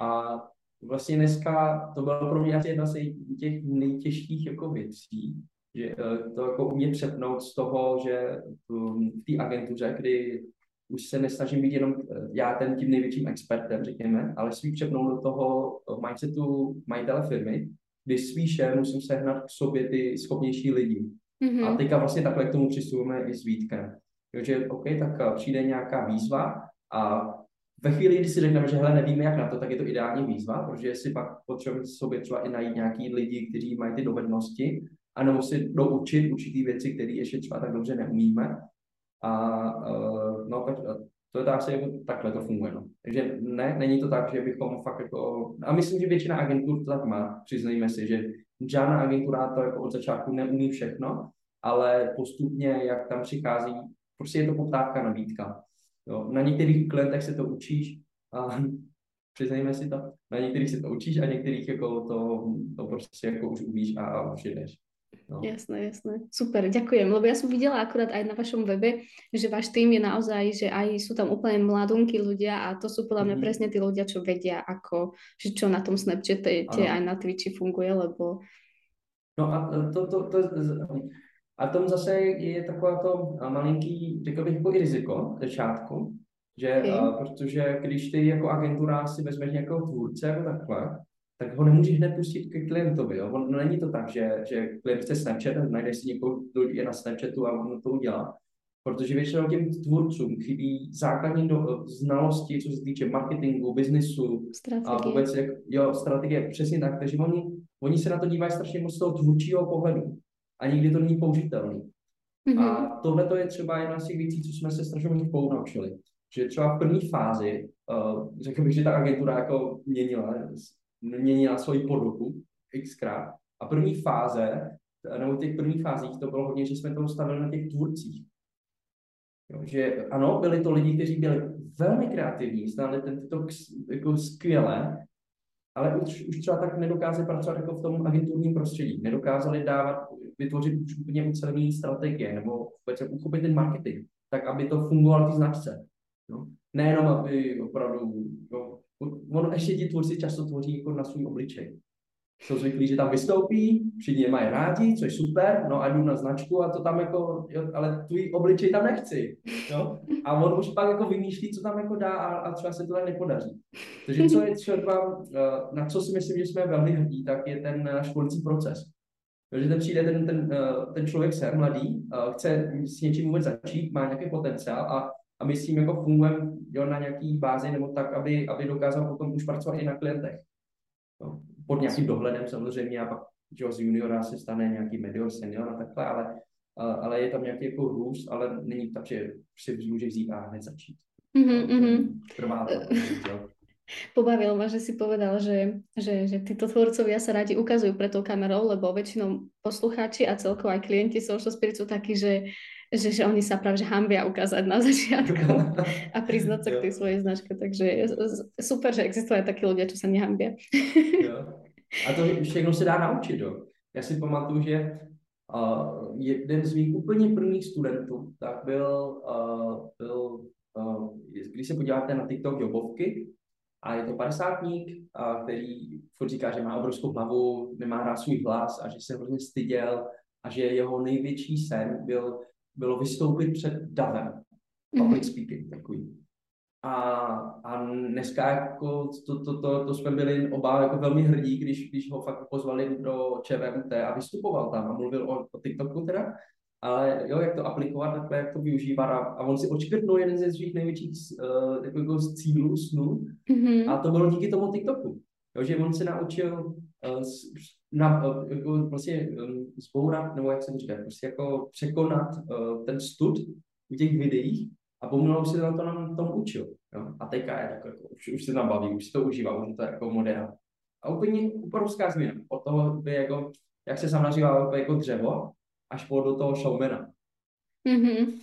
A vlastně dneska to bylo pro mě asi jedna z těch nejtěžších jako věcí, že eh, to jako umět přepnout z toho, že um, v té agentuře, kdy už se nesnažím být jenom eh, já ten tím největším expertem, řekněme, ale svý přepnout do toho mindsetu majitele firmy, kdy spíše musím sehnat k sobě ty schopnější lidi. Mm-hmm. A teďka vlastně takhle k tomu přistupujeme i s Vítkem. Takže OK, tak eh, přijde nějaká výzva a ve chvíli, kdy si řekneme, že hele, nevíme jak na to, tak je to ideální výzva, protože si pak potřebujeme sobě třeba i najít nějaký lidi, kteří mají ty dovednosti anebo si doučit určitý věci, které ještě třeba tak dobře neumíme. A uh, no, tak to je tak, jako takhle to funguje. No. Takže ne, není to tak, že bychom fakt jako, a myslím, že většina agentur to tak má, přiznejme si, že žádná agentura to jako od začátku neumí všechno, ale postupně, jak tam přichází, prostě je to poptávka, nabídka. Jo. Na některých klientech se to učíš a přiznejme si to, na některých se to učíš a některých jako to, to prostě jako už umíš a, a už jdeš. No. Jasné, jasné. Super, ďakujem. Lebo ja som videla akurát aj na vašom webe, že váš tým je naozaj, že aj sú tam úplne mladunky ľudia a to sú podľa mňa mm-hmm. presne tí ľudia, čo vedia, ako, že čo na tom Snapchate aj na Twitchi funguje, lebo... No a to, to, to, a tom zase je taková to malinký, řekl bych, jako i riziko začátku, že okay. a, protože když ty jako agentura si vezmeš nějakého tvůrce jako takhle, tak ho nemůžeš hned pustit ke klientovi. Jo? On, no, není to tak, že, že klient chce Snapchat a najdeš si někoho, kdo je na Snapchatu a on to udělá. Protože většinou těm tvůrcům chybí základní do, znalosti, co se týče marketingu, biznisu strategie. a vůbec jak, jo, strategie, přesně tak. Takže oni, oni se na to dívají strašně moc z toho tvůrčího pohledu a nikdy to není použitelný. Mm-hmm. A tohle to je třeba jedna z těch věcí, co jsme se strašně moc naučili. Že třeba v první fázi, uh, řekl bych, že ta agentura jako měnila měnila svoji podobu xkrát. A první fáze, nebo těch prvních fázích to bylo hodně, že jsme to stavili na těch tvůrcích. Jo, že ano, byli to lidi, kteří byli velmi kreativní, znali ten TikTok jako skvěle, ale už, už třeba tak nedokázali pracovat jako v tom agenturním prostředí. Nedokázali dávat, vytvořit už úplně ucelený strategie nebo vůbec uchopit ten marketing, tak aby to fungovalo ty značce. No. Nejenom, aby opravdu jo, ono ještě ti tvůrci často tvoří jako na svůj obličej. Jsou zvyklí, že tam vystoupí, všichni je mají rádi, což super, no a jdu na značku a to tam jako, jo, ale tvůj obličej tam nechci, jo. A on už pak jako vymýšlí, co tam jako dá a, a třeba se to tak nepodaří. Takže co je třeba, eh, na co si myslím, že jsme velmi hrdí, tak je ten školící proces. Takže ten přijde ten, ten, eh, ten člověk sem, mladý, eh, chce s něčím vůbec začít, má nějaký potenciál a a my s tím jako fungujeme jo, na nějaký bázi nebo tak, aby, aby dokázal potom už pracovat i na klientech. No, pod nějakým dohledem samozřejmě a pak že z juniora se stane nějaký medior, senior a takhle, ale, ale je tam nějaký jako růst, ale není tak, že si může vzít a hned začít. Mm-hmm, mm-hmm. Trvá to. Pobavilo ma, že si povedal, že, že, že títo tvorcovia sa radi ukazujú pre tou kamerou, lebo väčšinou poslucháči a celkovo aj klienti Social Spirit sú takí, že, že, že oni sa práve že hambia ukázať na začiatku a priznať sa k tej svojej značke. Takže je super, že existujú aj takí ľudia, čo sa nehambia. A to všechno se dá naučit, jo. Já si pamatuju, že uh, jeden z mých úplně prvních studentů tak byl, uh, byl uh, když se podíváte na TikTok jobovky, a je to padesátník, který furt říká, že má obrovskou hlavu, nemá rád svůj hlas a že se hrozně styděl a že jeho největší sen byl, bylo vystoupit před davem. Public mm-hmm. speaking, takový. A, a dneska jako to, to, to, to jsme byli oba jako velmi hrdí, když, když ho fakt pozvali do ČVMT a vystupoval tam a mluvil o, o TikToku teda ale jo, jak to aplikovat, takhle, jak to využívat a, a on si očkrtnul jeden ze svých největších uh, jako, jako cílů, snů mm-hmm. a to bylo díky tomu TikToku. Jo, že on se naučil uh, na, uh, jako vlastně zbourat, nebo jak se říká, prostě jako překonat uh, ten stud v těch videích a pomalu se na to na tom učil. Jo? A teďka je tak, jako, už, už se tam baví, už si to užívá, už je to jako moderá. A úplně obrovská změna. Od toho by jako, jak se sám nazývá, jako dřevo, až po do toho showmana. Mm-hmm.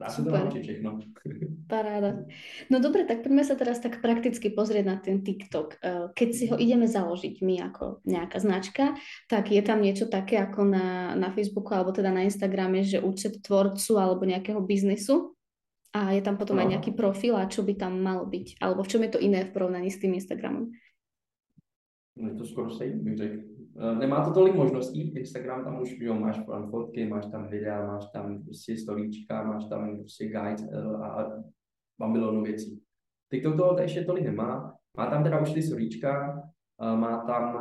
Dá sa to naučiť všechno. Paráda. No dobre, tak poďme sa teraz tak prakticky pozrieť na ten TikTok. Eh, keď si ho ideme založiť my ako nejaká značka, tak je tam niečo také ako na, na Facebooku alebo teda na Instagrame, že účet tvorcu alebo nejakého biznisu a je tam potom no. aj nejaký profil a čo by tam malo byť? Alebo v čom je to iné v porovnaní s tým Instagramom? No je to skoro stejný, bych řekl. Eh, nemá to tolik možností, Instagram tam už jo, máš tam fotky, máš tam videa, máš tam prostě storíčka, máš tam prostě guide eh, a bambilonu věcí. TikTok toho ještě tolik nemá, má tam teda už ty storíčka, eh, má tam,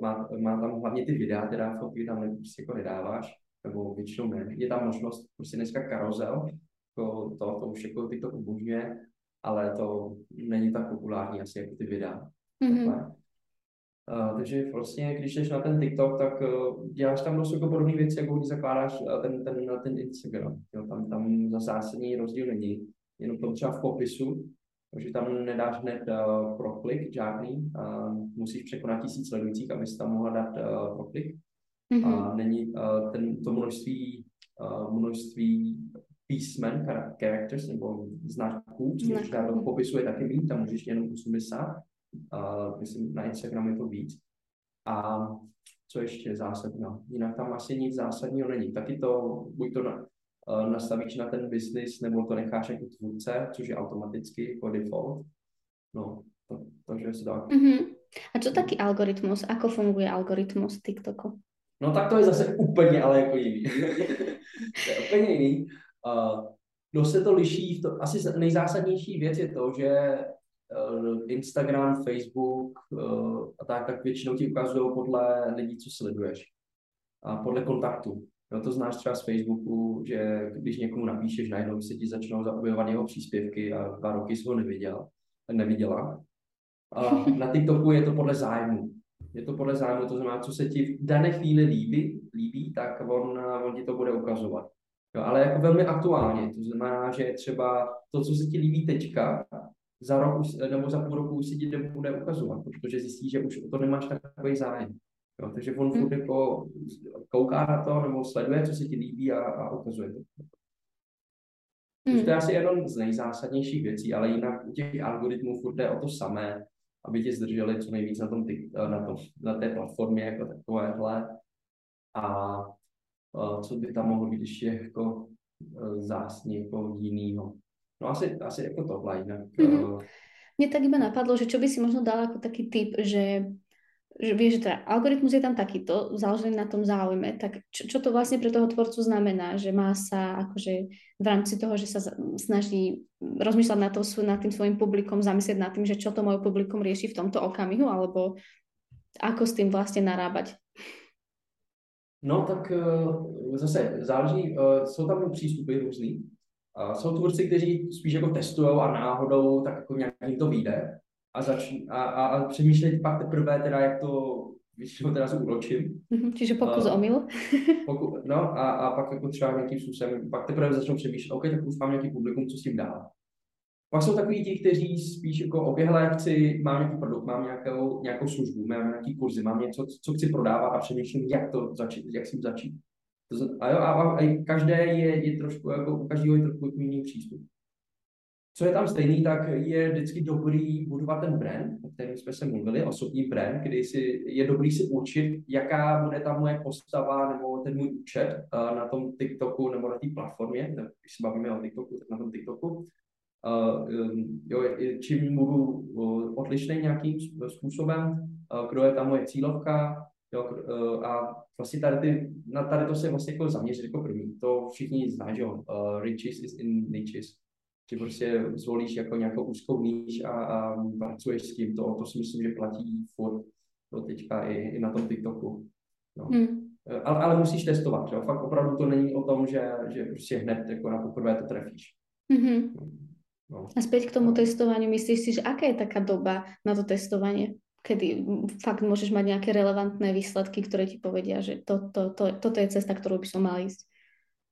má, má tam hlavně ty videa, teda fotky tam prostě jako nedáváš, nebo většinou ne. Je tam možnost prostě dneska karozel, jako to, to už jako TikTok umožňuje, ale to není tak populární asi jako ty videa. Mm-hmm. Uh, takže vlastně, když jdeš na ten TikTok, tak uh, děláš tam dost jako podobné věci, jako když zakládáš uh, ten, ten, na ten Instagram. Jo, tam, tam za zásadní rozdíl není, jenom to třeba v popisu, takže tam nedáš hned uh, proklik žádný, uh, musíš překonat tisíc sledujících, abys tam mohla dát uh, proklik. Mm-hmm. A není uh, ten, to množství, uh, množství písmen, characters nebo znaků, co můžeš dát do popisu je taky mít, tam můžeš jenom 80 Uh, myslím, na Instagramu je to víc. A co ještě zásadního? Jinak tam asi nic zásadního není. Taky to, buď to na, uh, nastavíš na ten business, nebo to necháš jako tvůrce, což je automaticky jako default. No, to, takže se dá. Mm-hmm. A co taky algoritmus? Ako funguje algoritmus TikToku? No tak to je zase úplně ale jako jiný. to je úplně jiný. Uh, no se to liší, to, asi nejzásadnější věc je to, že Instagram, Facebook eh, a tak, tak většinou ti ukazují podle lidí, co sleduješ. A podle kontaktu. No to znáš třeba z Facebooku, že když někomu napíšeš, najednou se ti začnou zaobjevovat jeho příspěvky a dva roky jsi ho neviděl, neviděla. A na TikToku je to podle zájmu. Je to podle zájmu, to znamená, co se ti v dané chvíli líbí, líbí tak on, on ti to bude ukazovat. Jo, ale jako velmi aktuálně, to znamená, že třeba to, co se ti líbí teďka, za rok nebo za půl roku už si ti bude ukazovat, protože zjistí, že už o to nemáš takový zájem. Jo, takže on hmm. jako kouká na to, nebo sleduje, co se ti líbí a, a ukazuje to. Hmm. To je asi jeden z nejzásadnějších věcí, ale jinak u těch algoritmů furt jde o to samé, aby tě zdrželi co nejvíc na, tom, na, tom, na té platformě jako takovéhle. A, a co by tam mohlo být ještě jako e, zásně jako jinýho. No asi, asi jako tohle jinak. Mm-hmm. Mne tak iba napadlo, že čo by si možno dal ako taký tip, že, že vieš, že teda algoritmus je tam takýto, založený na tom záujme, tak čo, čo to vlastne pre toho tvorcu znamená, že má sa akože v rámci toho, že sa snaží rozmýšľať nad, to, nad tým svojim publikom, zamyslieť nad tým, že čo to moje publikum rieši v tomto okamihu, alebo ako s tým vlastne narábať? No tak uh, zase záleží, uh, jsou tam přístupy různý. Uh, jsou tvůrci, kteří spíš jako testují a náhodou tak jako nějak jim to vyjde a, zač, a, a, a přemýšlej pak teprve teda, jak to většinou teda se uročím. Mm-hmm, čiže pokus uh, omyl. poku, no a, a pak jako třeba nějakým způsobem, pak teprve začnou přemýšlet, OK, tak už mám nějaký publikum, co s tím dál. pak jsou takový ti, kteří spíš jako oběhle chci, mám nějaký produkt, mám nějakou, nějakou službu, mám nějaký kurzy, mám něco, co chci prodávat a přemýšlím, jak to začít, jak s tím začít. To, a, jo, a, a, každé je, je trošku, jako u každého je trošku jiný přístup. Co je tam stejný, tak je vždycky dobrý budovat ten brand, o kterém jsme se mluvili, osobní brand, kdy si, je dobrý si učit, jaká bude ta moje postava nebo ten můj účet uh, na tom TikToku nebo na té platformě, když se bavíme o TikToku, tak na tom TikToku. Uh, jo, čím budu uh, odlišný nějakým způsobem, uh, kdo je ta moje cílovka, jo, uh, a vlastně tady, ty, na tady to se vlastně jako zaměřit jako první. To všichni znají, že jo, uh, riches is in niches že prostě zvolíš jako nějakou úzkou níž a, a pracuješ s tím. To, to si myslím, že platí furt do teďka i, i na tom TikToku. No. Hmm. Ale, ale musíš testovat, jo? fakt opravdu to není o tom, že, že prostě hned jako na poprvé to trefíš. Mm-hmm. No. A zpět k tomu testování, myslíš si, že aká je taká doba na to testování? Kedy fakt môžeš mať nejaké relevantné výsledky, ktoré ti povedia, že to, to, to, toto je cesta, ktorou by som mal ísť.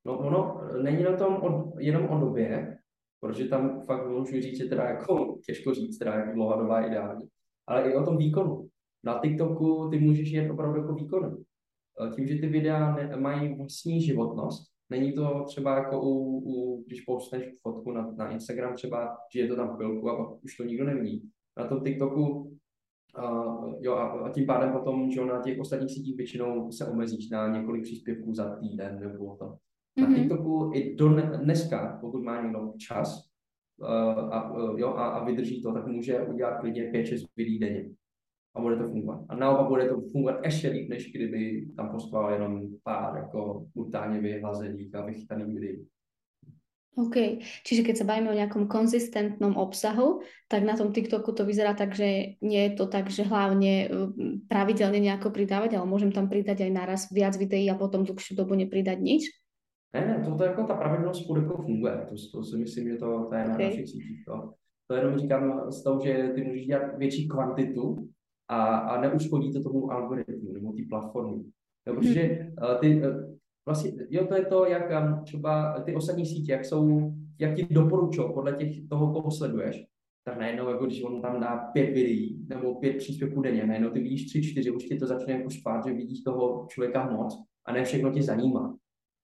No ono není na tom o, jenom o době, protože tam fakt můžu říct, že teda jako těžko říct, teda jak dlouhá doba je ideální, ale i o tom výkonu. Na TikToku ty můžeš jet opravdu jako výkonu. E, tím, že ty videa ne, mají vlastní životnost, není to třeba jako u, u když postneš fotku na, na Instagram třeba, že je to tam chvilku a pak už to nikdo nevidí. Na tom TikToku Uh, jo, a, a tím pádem potom, že na těch ostatních sítích většinou se omezíš na několik příspěvků za týden nebo to. Na mm-hmm. TikToku i do dneska, pokud má někdo čas uh, a, uh, jo, a, a vydrží to, tak může udělat klidně 5-6 videí denně. A bude to fungovat. A naopak bude to fungovat ještě líp, než kdyby tam postoval jenom pár jako brutálně vyhlazených a vychytaných videí. OK. Čiže keď sa bavíme o nejakom konzistentnom obsahu, tak na tom TikToku to vyzerá tak, že nie je to tak, že hlavne pravidelne nejako pridávať, ale môžem tam pridať aj naraz viac videí a potom dlhšiu dobu nepridať nič? Ne, ne, to, to jako ta pravidelnost furt jako funguje. To, to si myslím, že to, to je na okay. našich sítích. To, to jenom říkám z toho, že ty můžeš dělat větší kvantitu a, a neuškodí to tomu algoritmu nebo té platformy. Jo, mhm. protože hmm. ty, eh, vlastně, jo, to je to, jak um, třeba ty ostatní sítě, jak jsou, jak ti doporučují podle těch, toho, koho sleduješ, tak najednou, jako když on tam dá pět videí nebo pět příspěvků denně, najednou ty vidíš tři, čtyři, už ti to začne jako špát, že vidíš toho člověka moc a ne všechno tě zajímá.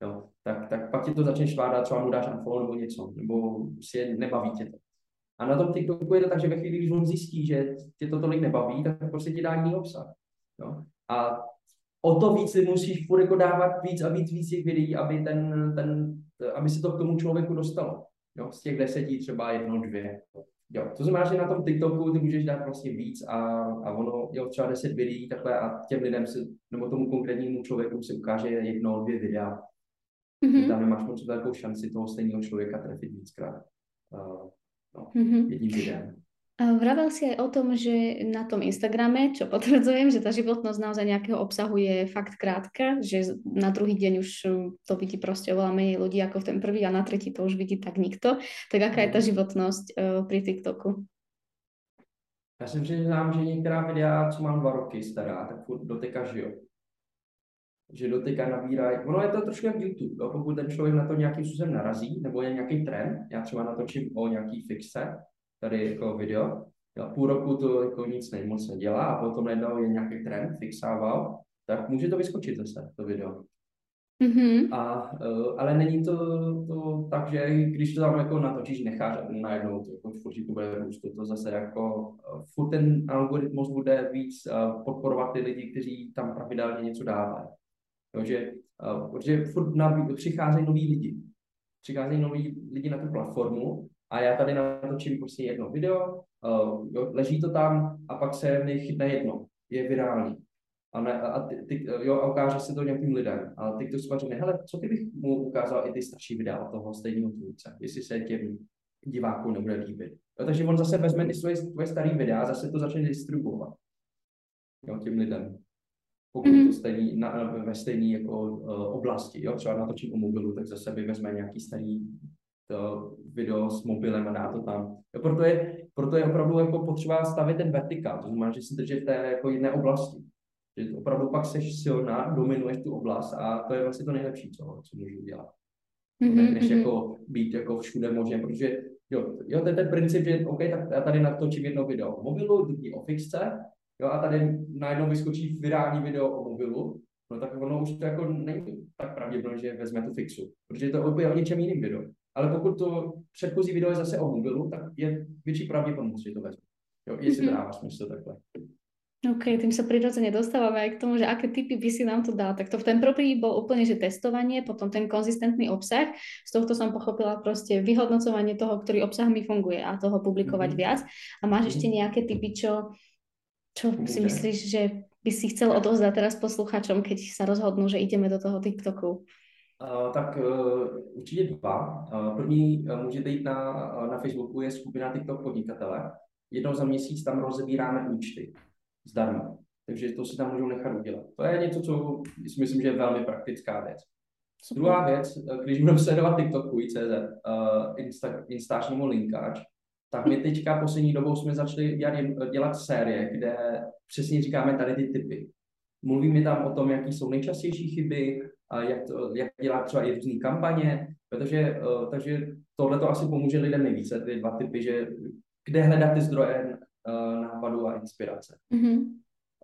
Jo tak, tak pak ti to začne švádat, třeba mu dáš unfollow nebo něco, nebo si je nebaví tě to. A na tom TikToku je to tak, že ve chvíli, když on zjistí, že tě to tolik nebaví, tak prostě ti dá jiný obsah. Jo? A o to víc si musíš furt jako dávat víc a víc, víc těch videí, aby, ten, ten, aby se to k tomu člověku dostalo. Jo? Z těch deseti třeba jedno, dvě. Jo, to znamená, že na tom TikToku ty můžeš dát vlastně víc a, a ono, jo, třeba deset videí takhle a těm lidem se, nebo tomu konkrétnímu člověku se ukáže jedno, dvě videa Mm-hmm. Tam nemáš moc velkou šanci toho stejného člověka trefit víckrát. Uh, no, mm-hmm. jedním videem. Vravel si aj o tom, že na tom Instagrame, čo potvrdzujem, že tá životnosť naozaj nejakého obsahu je fakt krátka, že na druhý deň už to vidí proste oveľa menej ľudí ako v ten prvý a na tretí to už vidí tak nikto. Tak aká je tá mhm. životnosť uh, pri TikToku? Já si přiznám, že některá videa, co mám dva roky stará, tak furt doteďka žijou že doteďka nabírají, ono je to trošku jak YouTube, jo? pokud ten člověk na to nějakým způsobem narazí, nebo je nějaký trend, já třeba natočím o nějaký fixe, tady jako video, jo? půl roku to jako nic nejmoc nedělá a potom najednou je nějaký trend, fixával, tak může to vyskočit zase, to video. Mm-hmm. A, uh, ale není to, to tak, že když to tam jako natočíš, necháš a najednou to jako furt to bude růst, to zase jako uh, furt ten algoritmus bude víc uh, podporovat ty lidi, kteří tam pravidelně něco dávají. Takže, protože furt na, přicházejí noví lidi. Přicházejí noví lidi na tu platformu a já tady natočím prostě jedno video, uh, jo, leží to tam a pak se mi chytne jedno. Je virální. A, ne, a, ty, ty, jo, a ukáže se to nějakým lidem. A ty to řekne, hele, co kdybych mu ukázal i ty starší videa od toho stejného tvůrce, jestli se těm divákům nebude líbit. Jo, takže on zase vezme ty svoje, svoje staré videa a zase to začne distribuovat jo, těm lidem pokud mm-hmm. to stejný, na, ve stejné jako uh, oblasti, jo, třeba natočím o mobilu, tak zase vezme nějaký starý to video s mobilem a dá to tam. Jo, proto, je, proto je opravdu jako potřeba stavit ten vertikál, to znamená, že si držet v té jako jedné oblasti. Že opravdu pak seš silná, dominuješ tu oblast a to je vlastně to nejlepší, co, co můžu dělat. Mm-hmm. než mhm. jako být jako všude možně, protože Jo, jo, to je ten princip, že OK, tak já tady natočím jedno video o mobilu, druhý o fixce, jo, a tady najednou vyskočí virální video o mobilu, no tak ono už to jako není tak pravděpodobné, že vezme tu fixu, protože je to úplně o něčem jiným video. Ale pokud to předchozí video je zase o mobilu, tak je větší pravděpodobnost, že to vezme. Jo, jestli to dává smysl takhle. OK, tým sa prirodzene dostávame aj k tomu, že aké typy by si nám to dal. Tak to v ten prvý bol úplne, že testovanie, potom ten konzistentný obsah. Z tohto som pochopila proste vyhodnocovanie toho, ktorý obsah mi funguje a toho publikovať mm-hmm. viac. A máš mm-hmm. ešte nejaké typy, čo, čo si myslíš, že by si chcel odovzdať teraz posluchačom, keď sa rozhodnú, že ideme do toho TikToku? Uh, tak uh, určitě dva. Uh, první uh, můžete jít na, uh, na Facebooku, je skupina TikTok podnikatele. Jednou za měsíc tam rozebíráme účty zdarma. Takže to si tam můžou nechat udělat. To je něco, co si myslím, že je velmi praktická věc. Super. Druhá věc, když budeme sledovat TikToku CZ, uh, Insta, Instač nebo Linkáč, tak my teďka poslední dobou jsme začali dělat, dělat série, kde přesně říkáme tady ty typy. Mluvíme tam o tom, jaký jsou nejčastější chyby, jak, to, jak dělat třeba i různé kampaně, protože, uh, takže tohle to asi pomůže lidem nejvíce, ty dva typy, že kde hledat ty zdroje uh, nápadu a inspirace. Mm-hmm.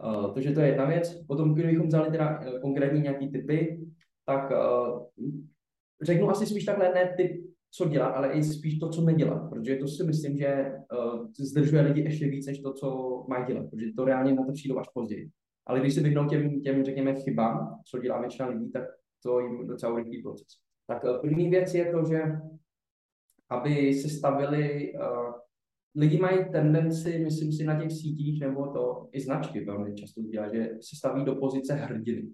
Uh, takže to je jedna věc. Potom, kdybychom vzali teda konkrétní nějaký typy, tak řeknu asi spíš takhle ne typ, co dělat, ale i spíš to, co nedělat, protože to si myslím, že zdržuje lidi ještě víc, než to, co mají dělat, protože to reálně na to přijde až později. Ale když se vyhnou těm, těm, řekněme, chybám, co dělá většina lidí, tak to jim docela urychlí proces. Tak uh, první věc je to, že aby se stavili uh, lidi mají tendenci, myslím si, na těch sítích, nebo to i značky velmi často dělá, že se staví do pozice hrdiny.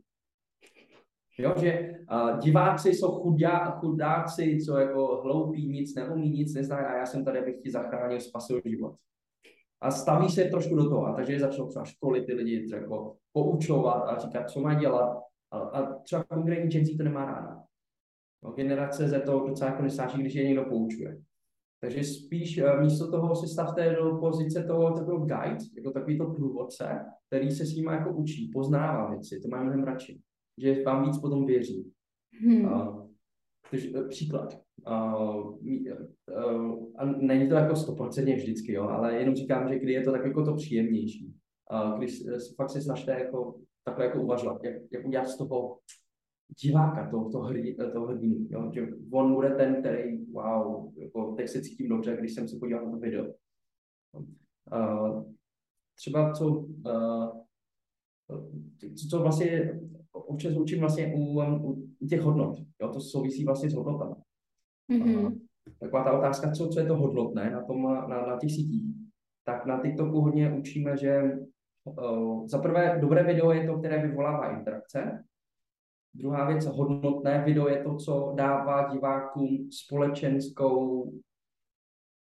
Jo, že uh, diváci jsou chudá, chudáci, co jako hloupí, nic neumí, nic nezná a já jsem tady, abych ti zachránil, spasil život. A staví se trošku do toho, a takže začnou třeba školy ty lidi třeba jako poučovat a říkat, co má dělat. A, a třeba konkrétní Gen to nemá ráda. No, generace Z to docela jako nesnáší, když je někdo poučuje. Takže spíš eh, místo toho si stavte do pozice toho takového guide, jako takový to průvodce, který se s ním jako učí, poznává věci, to mám mnohem radši, že vám víc potom věří. Hmm. Uh, takže eh, příklad. Uh, a není to jako stoprocentně vždycky, jo, ale jenom říkám, že kdy je to tak jako to příjemnější. Uh, když fakt se snažte jako takhle jako uvažovat, jak, jak udělat z toho diváka, toho, toho, hrdí, toho hrdinu, jo? že on bude ten, který, wow, jako, teď se cítím dobře, když jsem se podíval na to video. Uh, třeba co, uh, co, vlastně občas učím vlastně u, u, u těch hodnot, jo? to souvisí vlastně s hodnotami. Mm-hmm. Taková ta otázka, co, co je to hodnotné na, tom, na, na těch sítích, tak na TikToku hodně učíme, že uh, za prvé dobré video je to, které vyvolává interakce, Druhá věc, hodnotné video je to, co dává divákům společenskou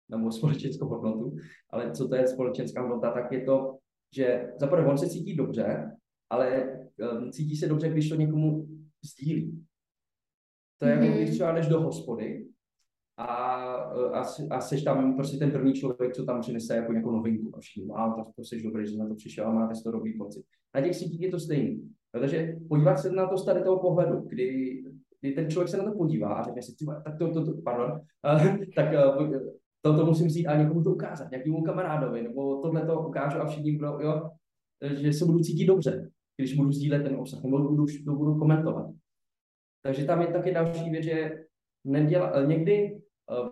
nebo společenskou hodnotu, ale co to je společenská hodnota, tak je to, že za prvé on se cítí dobře, ale um, cítí se dobře, když to někomu sdílí. To je, mm-hmm. když třeba jdeš do hospody a, a, a seš tam prostě ten první člověk, co tam přinese jako nějakou novinku a všichni, a to, to jsi dobrý, že na to přišel a máte toho dobrý pocit. Na těch sítích je to stejný. Takže podívat se na to z tady toho pohledu, kdy, kdy ten člověk se na to podívá a řekne si, tak to, to, to pardon, tak eh, to, to musím vzít a někomu to ukázat, nějakému kamarádovi, nebo tohle to ukážu a všichni budou, jo, že se budu cítit dobře, když budu sdílet ten obsah, nebo budu, to budu komentovat. Takže tam je taky další věc, že neděla, eh, někdy eh,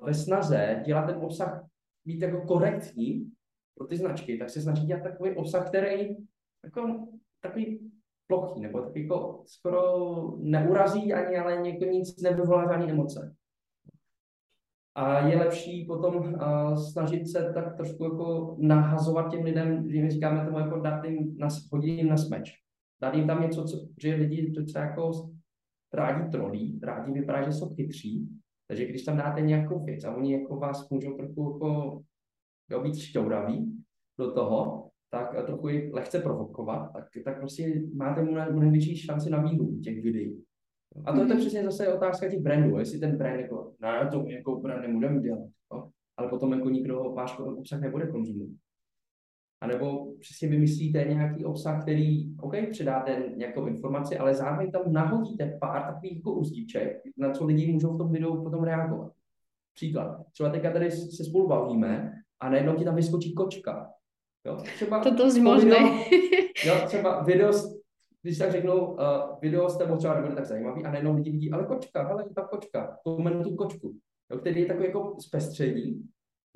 ve snaze dělat ten obsah být jako korektní pro ty značky, tak se snaží dělat takový obsah, který jako takový plochý, nebo tak jako skoro neurazí ani, ale někdo nic nevyvolá žádné emoce. A je lepší potom uh, snažit se tak trošku jako nahazovat těm lidem, že my říkáme tomu jako dát jim, na, hodit jim na smeč. Dát jim tam něco, co, že lidi docela jako rádi trolí, rádi vypadá, že jsou chytří, takže když tam dáte nějakou věc a oni jako vás můžou trochu jako jo, být šťouraví do toho, tak trochu ji lehce provokovat, tak, tak prostě máte mnohem větší šanci na výhru těch videí. A to, mm-hmm. je to mhm. přesně zase otázka těch brandů, jestli ten brand jako, ne, to jako brand nemůžeme dělat, no? ale potom jako nikdo váš obsah nebude konzumovat. A nebo přesně vymyslíte nějaký obsah, který, OK, předáte nějakou informaci, ale zároveň tam nahodíte pár takových jako uzdíček, na co lidi můžou v tom videu potom reagovat. Příklad. Třeba teďka tady se spolu bavíme a najednou ti tam vyskočí kočka. Jo? Třeba to dost možné. jo, třeba video, když tak řeknou, uh, video s tebou třeba nebude tak zajímavý a najednou lidi vidí, ale kočka, hele, ta kočka, komentuj kočku, jo, který je takový jako zpestření.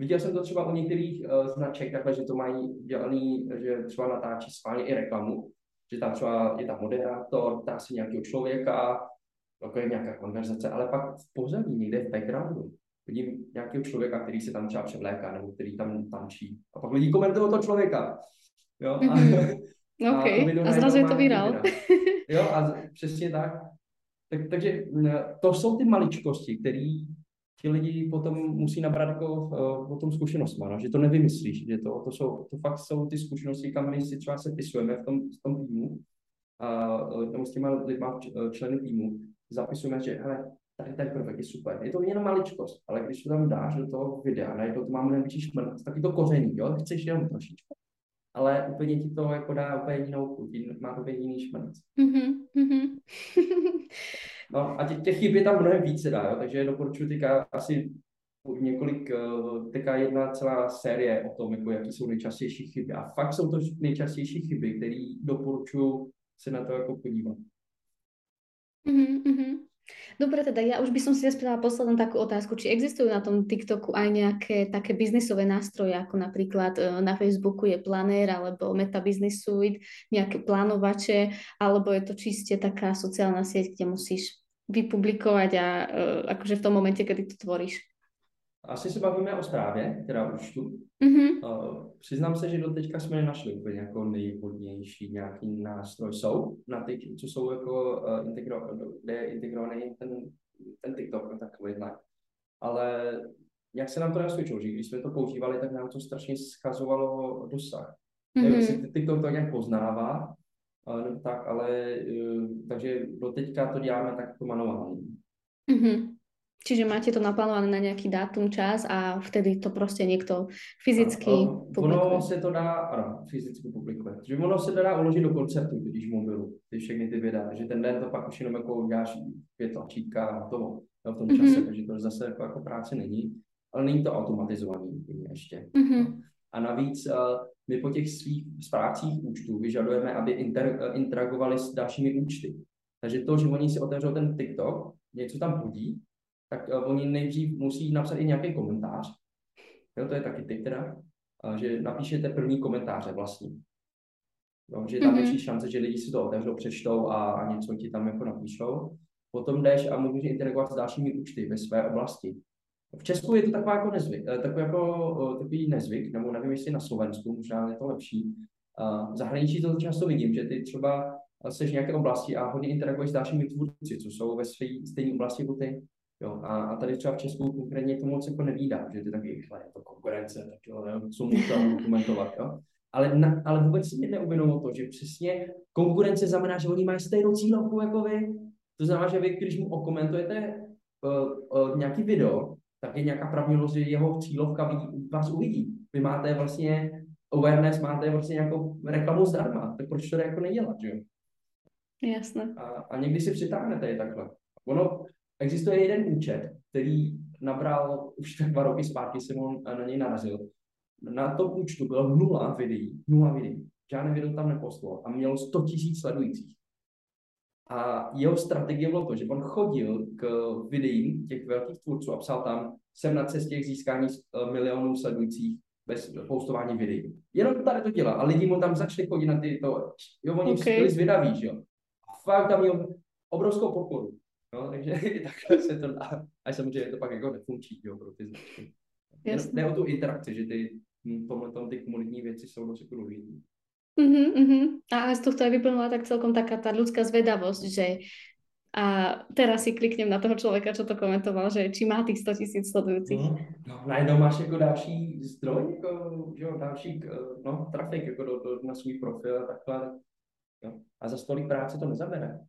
Viděl jsem to třeba u některých uh, značek, takhle, že to mají dělaný, že třeba natáčí schválně i reklamu, že tam třeba je tam moderátor, ptá se nějakého člověka, jako je nějaká konverzace, ale pak v pozadí, někde v backgroundu, vidím nějakého člověka, který se tam třeba převléká, nebo který tam tančí. A pak lidi komentují toho člověka. Jo? A, mm-hmm. a, okay. a zrazu je to virál. Jo, a přesně tak. tak. Takže to jsou ty maličkosti, které ti lidi potom musí nabrat jako uh, o tom zkušenostma, no? že to nevymyslíš, že to, to, jsou, to fakt jsou ty zkušenosti, kam my si třeba se pisujeme v tom, v tom týmu, a uh, s těma lidma, členy týmu, zapisujeme, že hele, tady ten prvek je super. Je to jenom maličkost, ale když to tam dáš do toho videa, najednou to má mnohem větší šmrt, taky to koření, jo, chceš jenom trošičku. Ale úplně ti to jako dá úplně jinou chuť, má to úplně jiný šmrt. Mm-hmm. no a těch, těch chyb je tam mnohem více dá, jo, takže doporučuji teďka asi několik, eh, teďka jedna celá série o tom, jako jaký jsou nejčastější chyby. A fakt jsou to nejčastější chyby, které doporučuji se na to jako podívat. Mm-hmm. Dobre, teda ja už by som si zaspýtala poslednú takú otázku, či existujú na tom TikToku aj nejaké také biznisové nástroje, ako napríklad e, na Facebooku je Planér alebo Meta Business Suite, nejaké plánovače, alebo je to čiste taká sociálna sieť, kde musíš vypublikovať a uh, akože v tom momente, kedy to tvoríš. Asi se bavíme o zprávě, teda účtu. Mm-hmm. Uh, přiznám se, že do teďka jsme nenašli úplně jako nejvhodnější nějaký nástroj. Jsou na ty, co jsou jako uh, integro, kde je integrovaný ten, ten TikTok a takovýhle. Ale jak se nám to nasvědčilo, že když jsme to používali, tak nám to strašně schazovalo dosah. Mm-hmm. Nevím, jestli TikTok to nějak poznává, uh, tak, ale uh, takže do teďka to děláme tak manuálně. Mm-hmm. Čiže máte to naplánované na nějaký dátum, čas a vtedy to prostě někdo fyzicky ano, publikuje. Ono se to dá, ano, fyzicky publikuje. Že ono se to dá uložit do konceptu, když mobilu, ty všechny ty videa, že ten den to pak už jenom jako uděláš pět tlačítka a to v tom čase, mm-hmm. takže to zase jako, jako práce není, ale není to automatizovaný ještě. Mm-hmm. A navíc uh, my po těch svých zprávcích účtů vyžadujeme, aby inter, uh, interagovali s dalšími účty. Takže to, že oni si otevřou ten TikTok, něco tam budí, tak uh, oni nejdřív musí napsat i nějaký komentář. Jo, to je taky tip teda, že napíšete první komentáře vlastní. Jo, že tam mm-hmm. šance, že lidi si to otevřou, přečtou a, a něco ti tam jako napíšou. Potom jdeš a můžeš interagovat s dalšími účty ve své oblasti. V Česku je to taková jako nezvyk, eh, takový, jako, takový nezvyk, nebo nevím, jestli na Slovensku, možná je to lepší. V zahraničí to často vidím, že ty třeba jsi v nějaké oblasti a hodně interaguješ s dalšími tvůrci, co jsou ve své stejné oblasti jako ty. Jo, a, a tady třeba v Česku konkrétně to moc jako nevídá, že ty taky, je to konkurence, tak jo, nevím, co můžu dokumentovat, jo. Ale, na, ale vůbec si neuvědomilo to, že přesně konkurence znamená, že oni mají stejnou cílovku jako vy. To znamená, že vy, když mu okomentujete uh, uh, nějaký video, tak je nějaká pravděpodobnost, že jeho cílovka vidí, vás uvidí. Vy máte vlastně awareness, máte vlastně nějakou reklamu zdarma, tak proč to jako nedělat, že jo? Jasné. A, a někdy si přitáhnete je takhle. Ono, Existuje jeden účet, který nabral už tak dva roky zpátky, jsem on na něj narazil. Na tom účtu bylo nula videí, nula videí. Žádné video tam neposlal a měl 100 tisíc sledujících. A jeho strategie bylo to, že on chodil k videím těch velkých tvůrců a psal tam, jsem na cestě k získání eh, milionů sledujících bez postování videí. Jenom tady to dělá a lidi mu tam začali chodit na ty to, jo, oni okay. byli zvědaví, že jo. A fakt tam měl obrovskou podporu. No, takže takhle se to dá. A samozřejmě to pak jako nefunkční jo, pro ty značky. Ne o tu interakci, že ty hm, tomhle tom ty komunitní věci jsou dost jako důležité. Uh-huh, uh-huh. A z tohto aj vyplnula tak celkom taká tá ľudská zvedavosť, že a teraz si kliknem na toho člověka, čo to komentoval, že či má tých 100 tisíc sledujících. No, no, najednou máš jako další zdroj, jako, že jo, další no, trafik jako do, do, na svůj profil a takhle. Jo. A za stolik práce to nezabere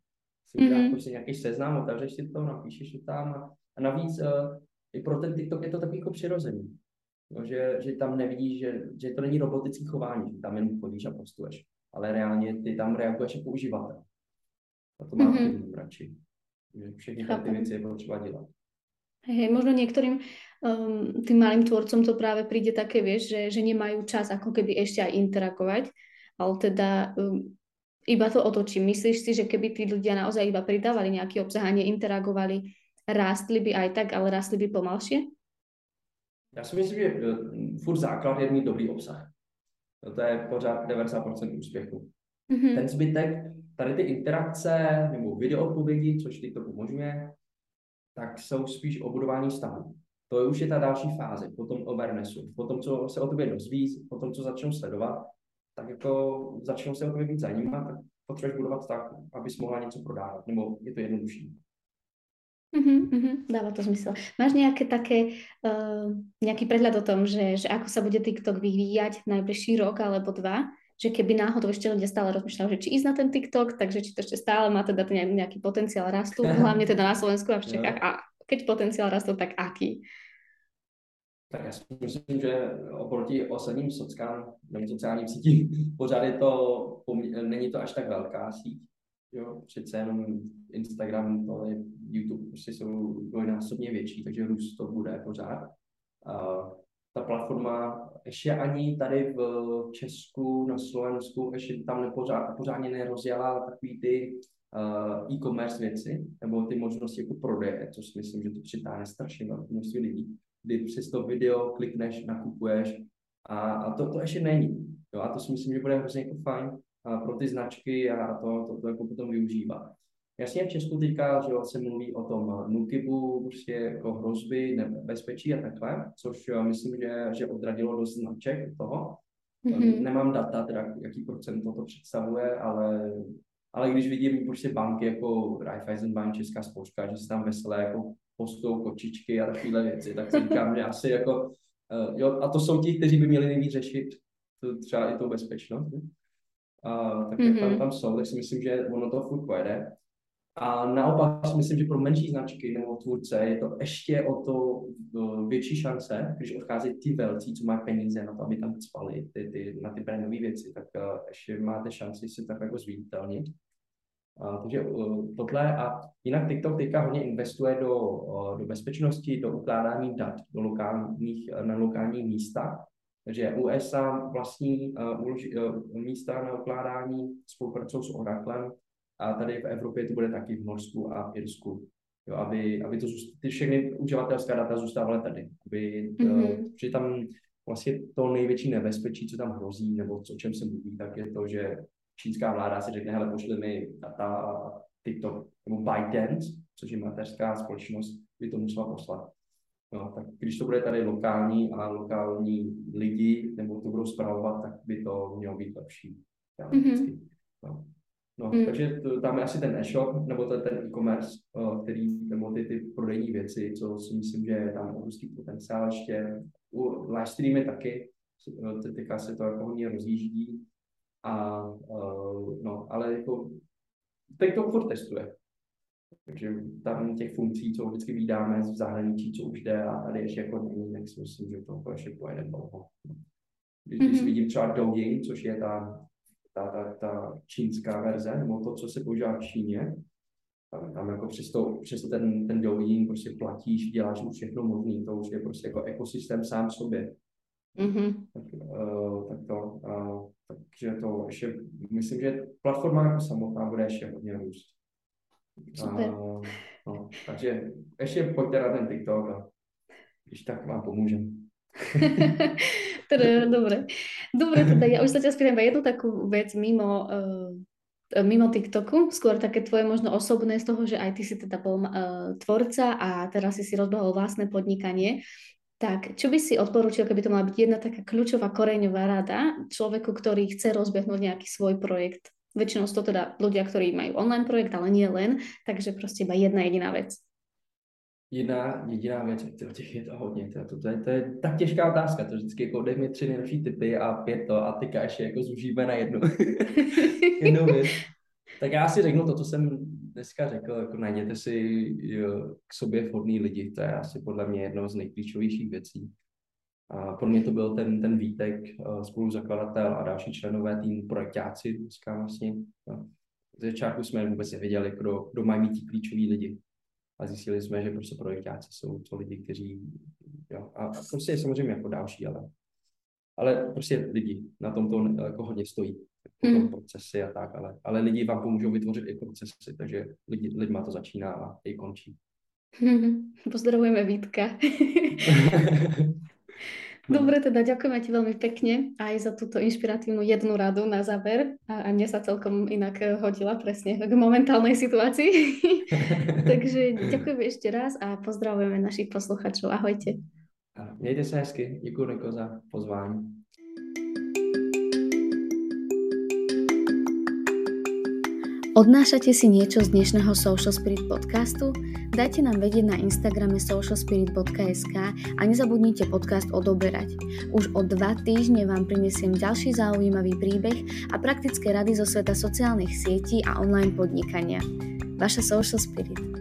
si uděláš mm-hmm. prostě nějaký seznam, otevřeš si to, napíšeš to tam a, a navíc uh, i pro ten TikTok je to takový jako přirozený. No, že, že tam nevidíš, že, že to není robotický chování, že tam jen chodíš a postuješ, ale reálně ty tam reaguješ jako uživatel. A to má mm-hmm. radši. Že všechny ty věci je potřeba dělat. Hej, možno niektorým um, tým malým tvorcom to práve príde také, vieš, že, že nemajú čas ako keby ešte aj interagovať, ale teda um, iba to otočím. Myslíš si, že keby tí ľudia naozaj iba pridávali nejaký obsah a neinteragovali, rástli by aj tak, ale rástli by pomalšie? Já si myslím, že eh, furt základ je mít dobrý obsah. To je pořád 90% úspěchu. Mm-hmm. Ten zbytek, tady ty interakce nebo videoodpovědi, což ty to umožňuje, tak jsou spíš o budování vztahu. To je už je ta další fáze, potom awarenessu, potom, co se o tobě dozví, potom, co začnou sledovat, tak jako začnou se o tobě víc zajímat, tak potřebuješ budovat tak, abys mohla něco prodávat, nebo je to jednodušší. Uh-huh, uh-huh, dáva to zmysel. Máš nejaké také, uh, nejaký prehľad o tom, že, že ako sa bude TikTok vyvíjať najbližší rok alebo dva? Že keby náhodou ešte ľudia stále rozmýšľali, že či ísť na ten TikTok, takže či to ešte stále má teda nejaký potenciál rastu, hlavne teda na Slovensku a v Čechách. A keď potenciál rastu, tak aký? Tak já si myslím, že oproti ostatním sockám nebo sociálním sítím pořád je to, není to až tak velká síť. Jo, přece jenom Instagram, je YouTube prostě jsou dvojnásobně větší, takže růst to bude pořád. A ta platforma ještě ani tady v Česku, na Slovensku, ještě tam nepořád, pořádně nerozjela takový ty uh, e-commerce věci, nebo ty možnosti jako prodeje, což si myslím, že to přitáhne strašně velké množství lidí, kdy přes to video klikneš, nakupuješ a, a to, to ještě není. Jo, a to si myslím, že bude hrozně jako fajn pro ty značky a to, to, to jako potom využívá. Jasně v Česku teďka, že se mluví o tom nukibu, prostě jako hrozby, nebezpečí a takhle, což myslím, že, že odradilo dost značek toho. Mm-hmm. Nemám data, teda jaký procent to představuje, ale, ale když vidím prostě banky jako Raiffeisen Bank, Česká spořka, že se tam veselé jako postou kočičky a takovéhle věci, tak si říkám, že asi jako, uh, jo, a to jsou ti, kteří by měli nejvíc řešit třeba i tu bezpečnost. Uh, tak mm-hmm. tam, tam jsou, tak si myslím, že ono to furt pojede. A naopak si myslím, že pro menší značky nebo tvůrce je to ještě o to větší šance, když odchází ty velcí, co mají peníze na to, aby tam spali ty, ty, na ty brandové věci, tak uh, ještě máte šanci si tak jako zviditelnit. Uh, takže uh, tohle a jinak TikTok teďka hodně investuje do, uh, do bezpečnosti, do ukládání dat do lokálních, na lokálních místech. Takže USA vlastní uh, uh, místa na ukládání spolupracují s Oraclem, a tady v Evropě to bude taky v Norsku a v Irsku. Jo, aby, aby to zůst, ty všechny uživatelská data zůstávaly tady. Aby, mm-hmm. uh, že tam vlastně to největší nebezpečí, co tam hrozí, nebo o čem se mluví, tak je to, že čínská vláda si řekne, hele, pošli mi data TikTok, nebo ByteDance, což je mateřská společnost, by to musela poslat. No, tak když to bude tady lokální a lokální lidi, nebo to budou zpravovat, tak by to mělo být lepší. Mm-hmm. No. No, mm. takže to, tam je asi ten e-shop, nebo ten, ten e-commerce, který, nebo ty, ty prodejní věci, co si myslím, že je tam obrovský potenciál ještě. U live streamy taky, teďka se to jako hodně rozjíždí. A, no, ale jako, teď to furt testuje. Takže tam těch funkcí, co vždycky vydáme z zahraničí, co už jde a tady ještě jako není, tak si myslím, že to ještě pojede dlouho. Když, mm-hmm. když vidím třeba Douyin, což je ta ta, ta, ta čínská verze, nebo to, co se používá v Číně, tam, tam jako přes, to, přes ten, ten Douyin prostě platíš, děláš už všechno možné, to už je prostě jako ekosystém sám sobě. Mm-hmm. Tak, uh, tak to, uh, takže to ještě, myslím, že platforma jako samotná bude ještě hodně růst. Super. Uh, no, takže ještě pojďte na ten TikTok a když tak vám pomůžeme. teda, dobre. Dobre, teda ja už sa ťa spýtam jednu takú vec mimo, uh, mimo TikToku, skôr také tvoje možno osobné z toho, že aj ty si teda bol uh, tvorca a teraz si si rozbehol vlastné podnikanie. Tak, čo by si odporúčil, keby to mala byť jedna taká kľúčová koreňová rada človeku, ktorý chce rozbehnúť nejaký svoj projekt? Väčšinou sú to teda ľudia, ktorí majú online projekt, ale nie len, takže proste iba jedna jediná vec jedna jediná věc, těch je to hodně, to, to, to, je, to je tak těžká otázka, to vždycky jako dej mi tři nejlepší typy a pět to a teďka ještě jako zužíme na jednu, jednu věc. Tak já si řeknu to, co jsem dneska řekl, jako najděte si jo, k sobě vhodný lidi, to je asi podle mě jedno z nejklíčovějších věcí. A pro mě to byl ten, ten Vítek, eh, spoluzakladatel a další členové týmu projektáci, dneska vlastně. No. Z začátku jsme vůbec nevěděli, kdo, kdo mají mít klíčoví lidi a zjistili jsme, že prostě projektáci jsou to lidi, kteří, jo, a, a prostě samozřejmě jako další, ale, ale prostě lidi na tom to jako hodně stojí, hmm. procesy a tak, ale, ale lidi vám pomůžou vytvořit i procesy, takže lidi, lidma to začíná a i končí. Pozdravujeme Vítka. Dobre, teda ďakujeme ti veľmi pekne aj za túto inšpiratívnu jednu radu na záver a, a mne sa celkom inak hodila presne k momentálnej situácii. Takže ďakujeme ešte raz a pozdravujeme našich posluchačov. Ahojte. Mějte se hezky. Děkuji Niko za pozvání. Odnášate si niečo z dnešného Social Spirit podcastu? Dajte nám vedieť na Instagrame socialspirit.sk a nezabudnite podcast odoberať. Už o dva týždne vám prinesiem ďalší zaujímavý príbeh a praktické rady zo sveta sociálnych sietí a online podnikania. Vaša Social Spirit.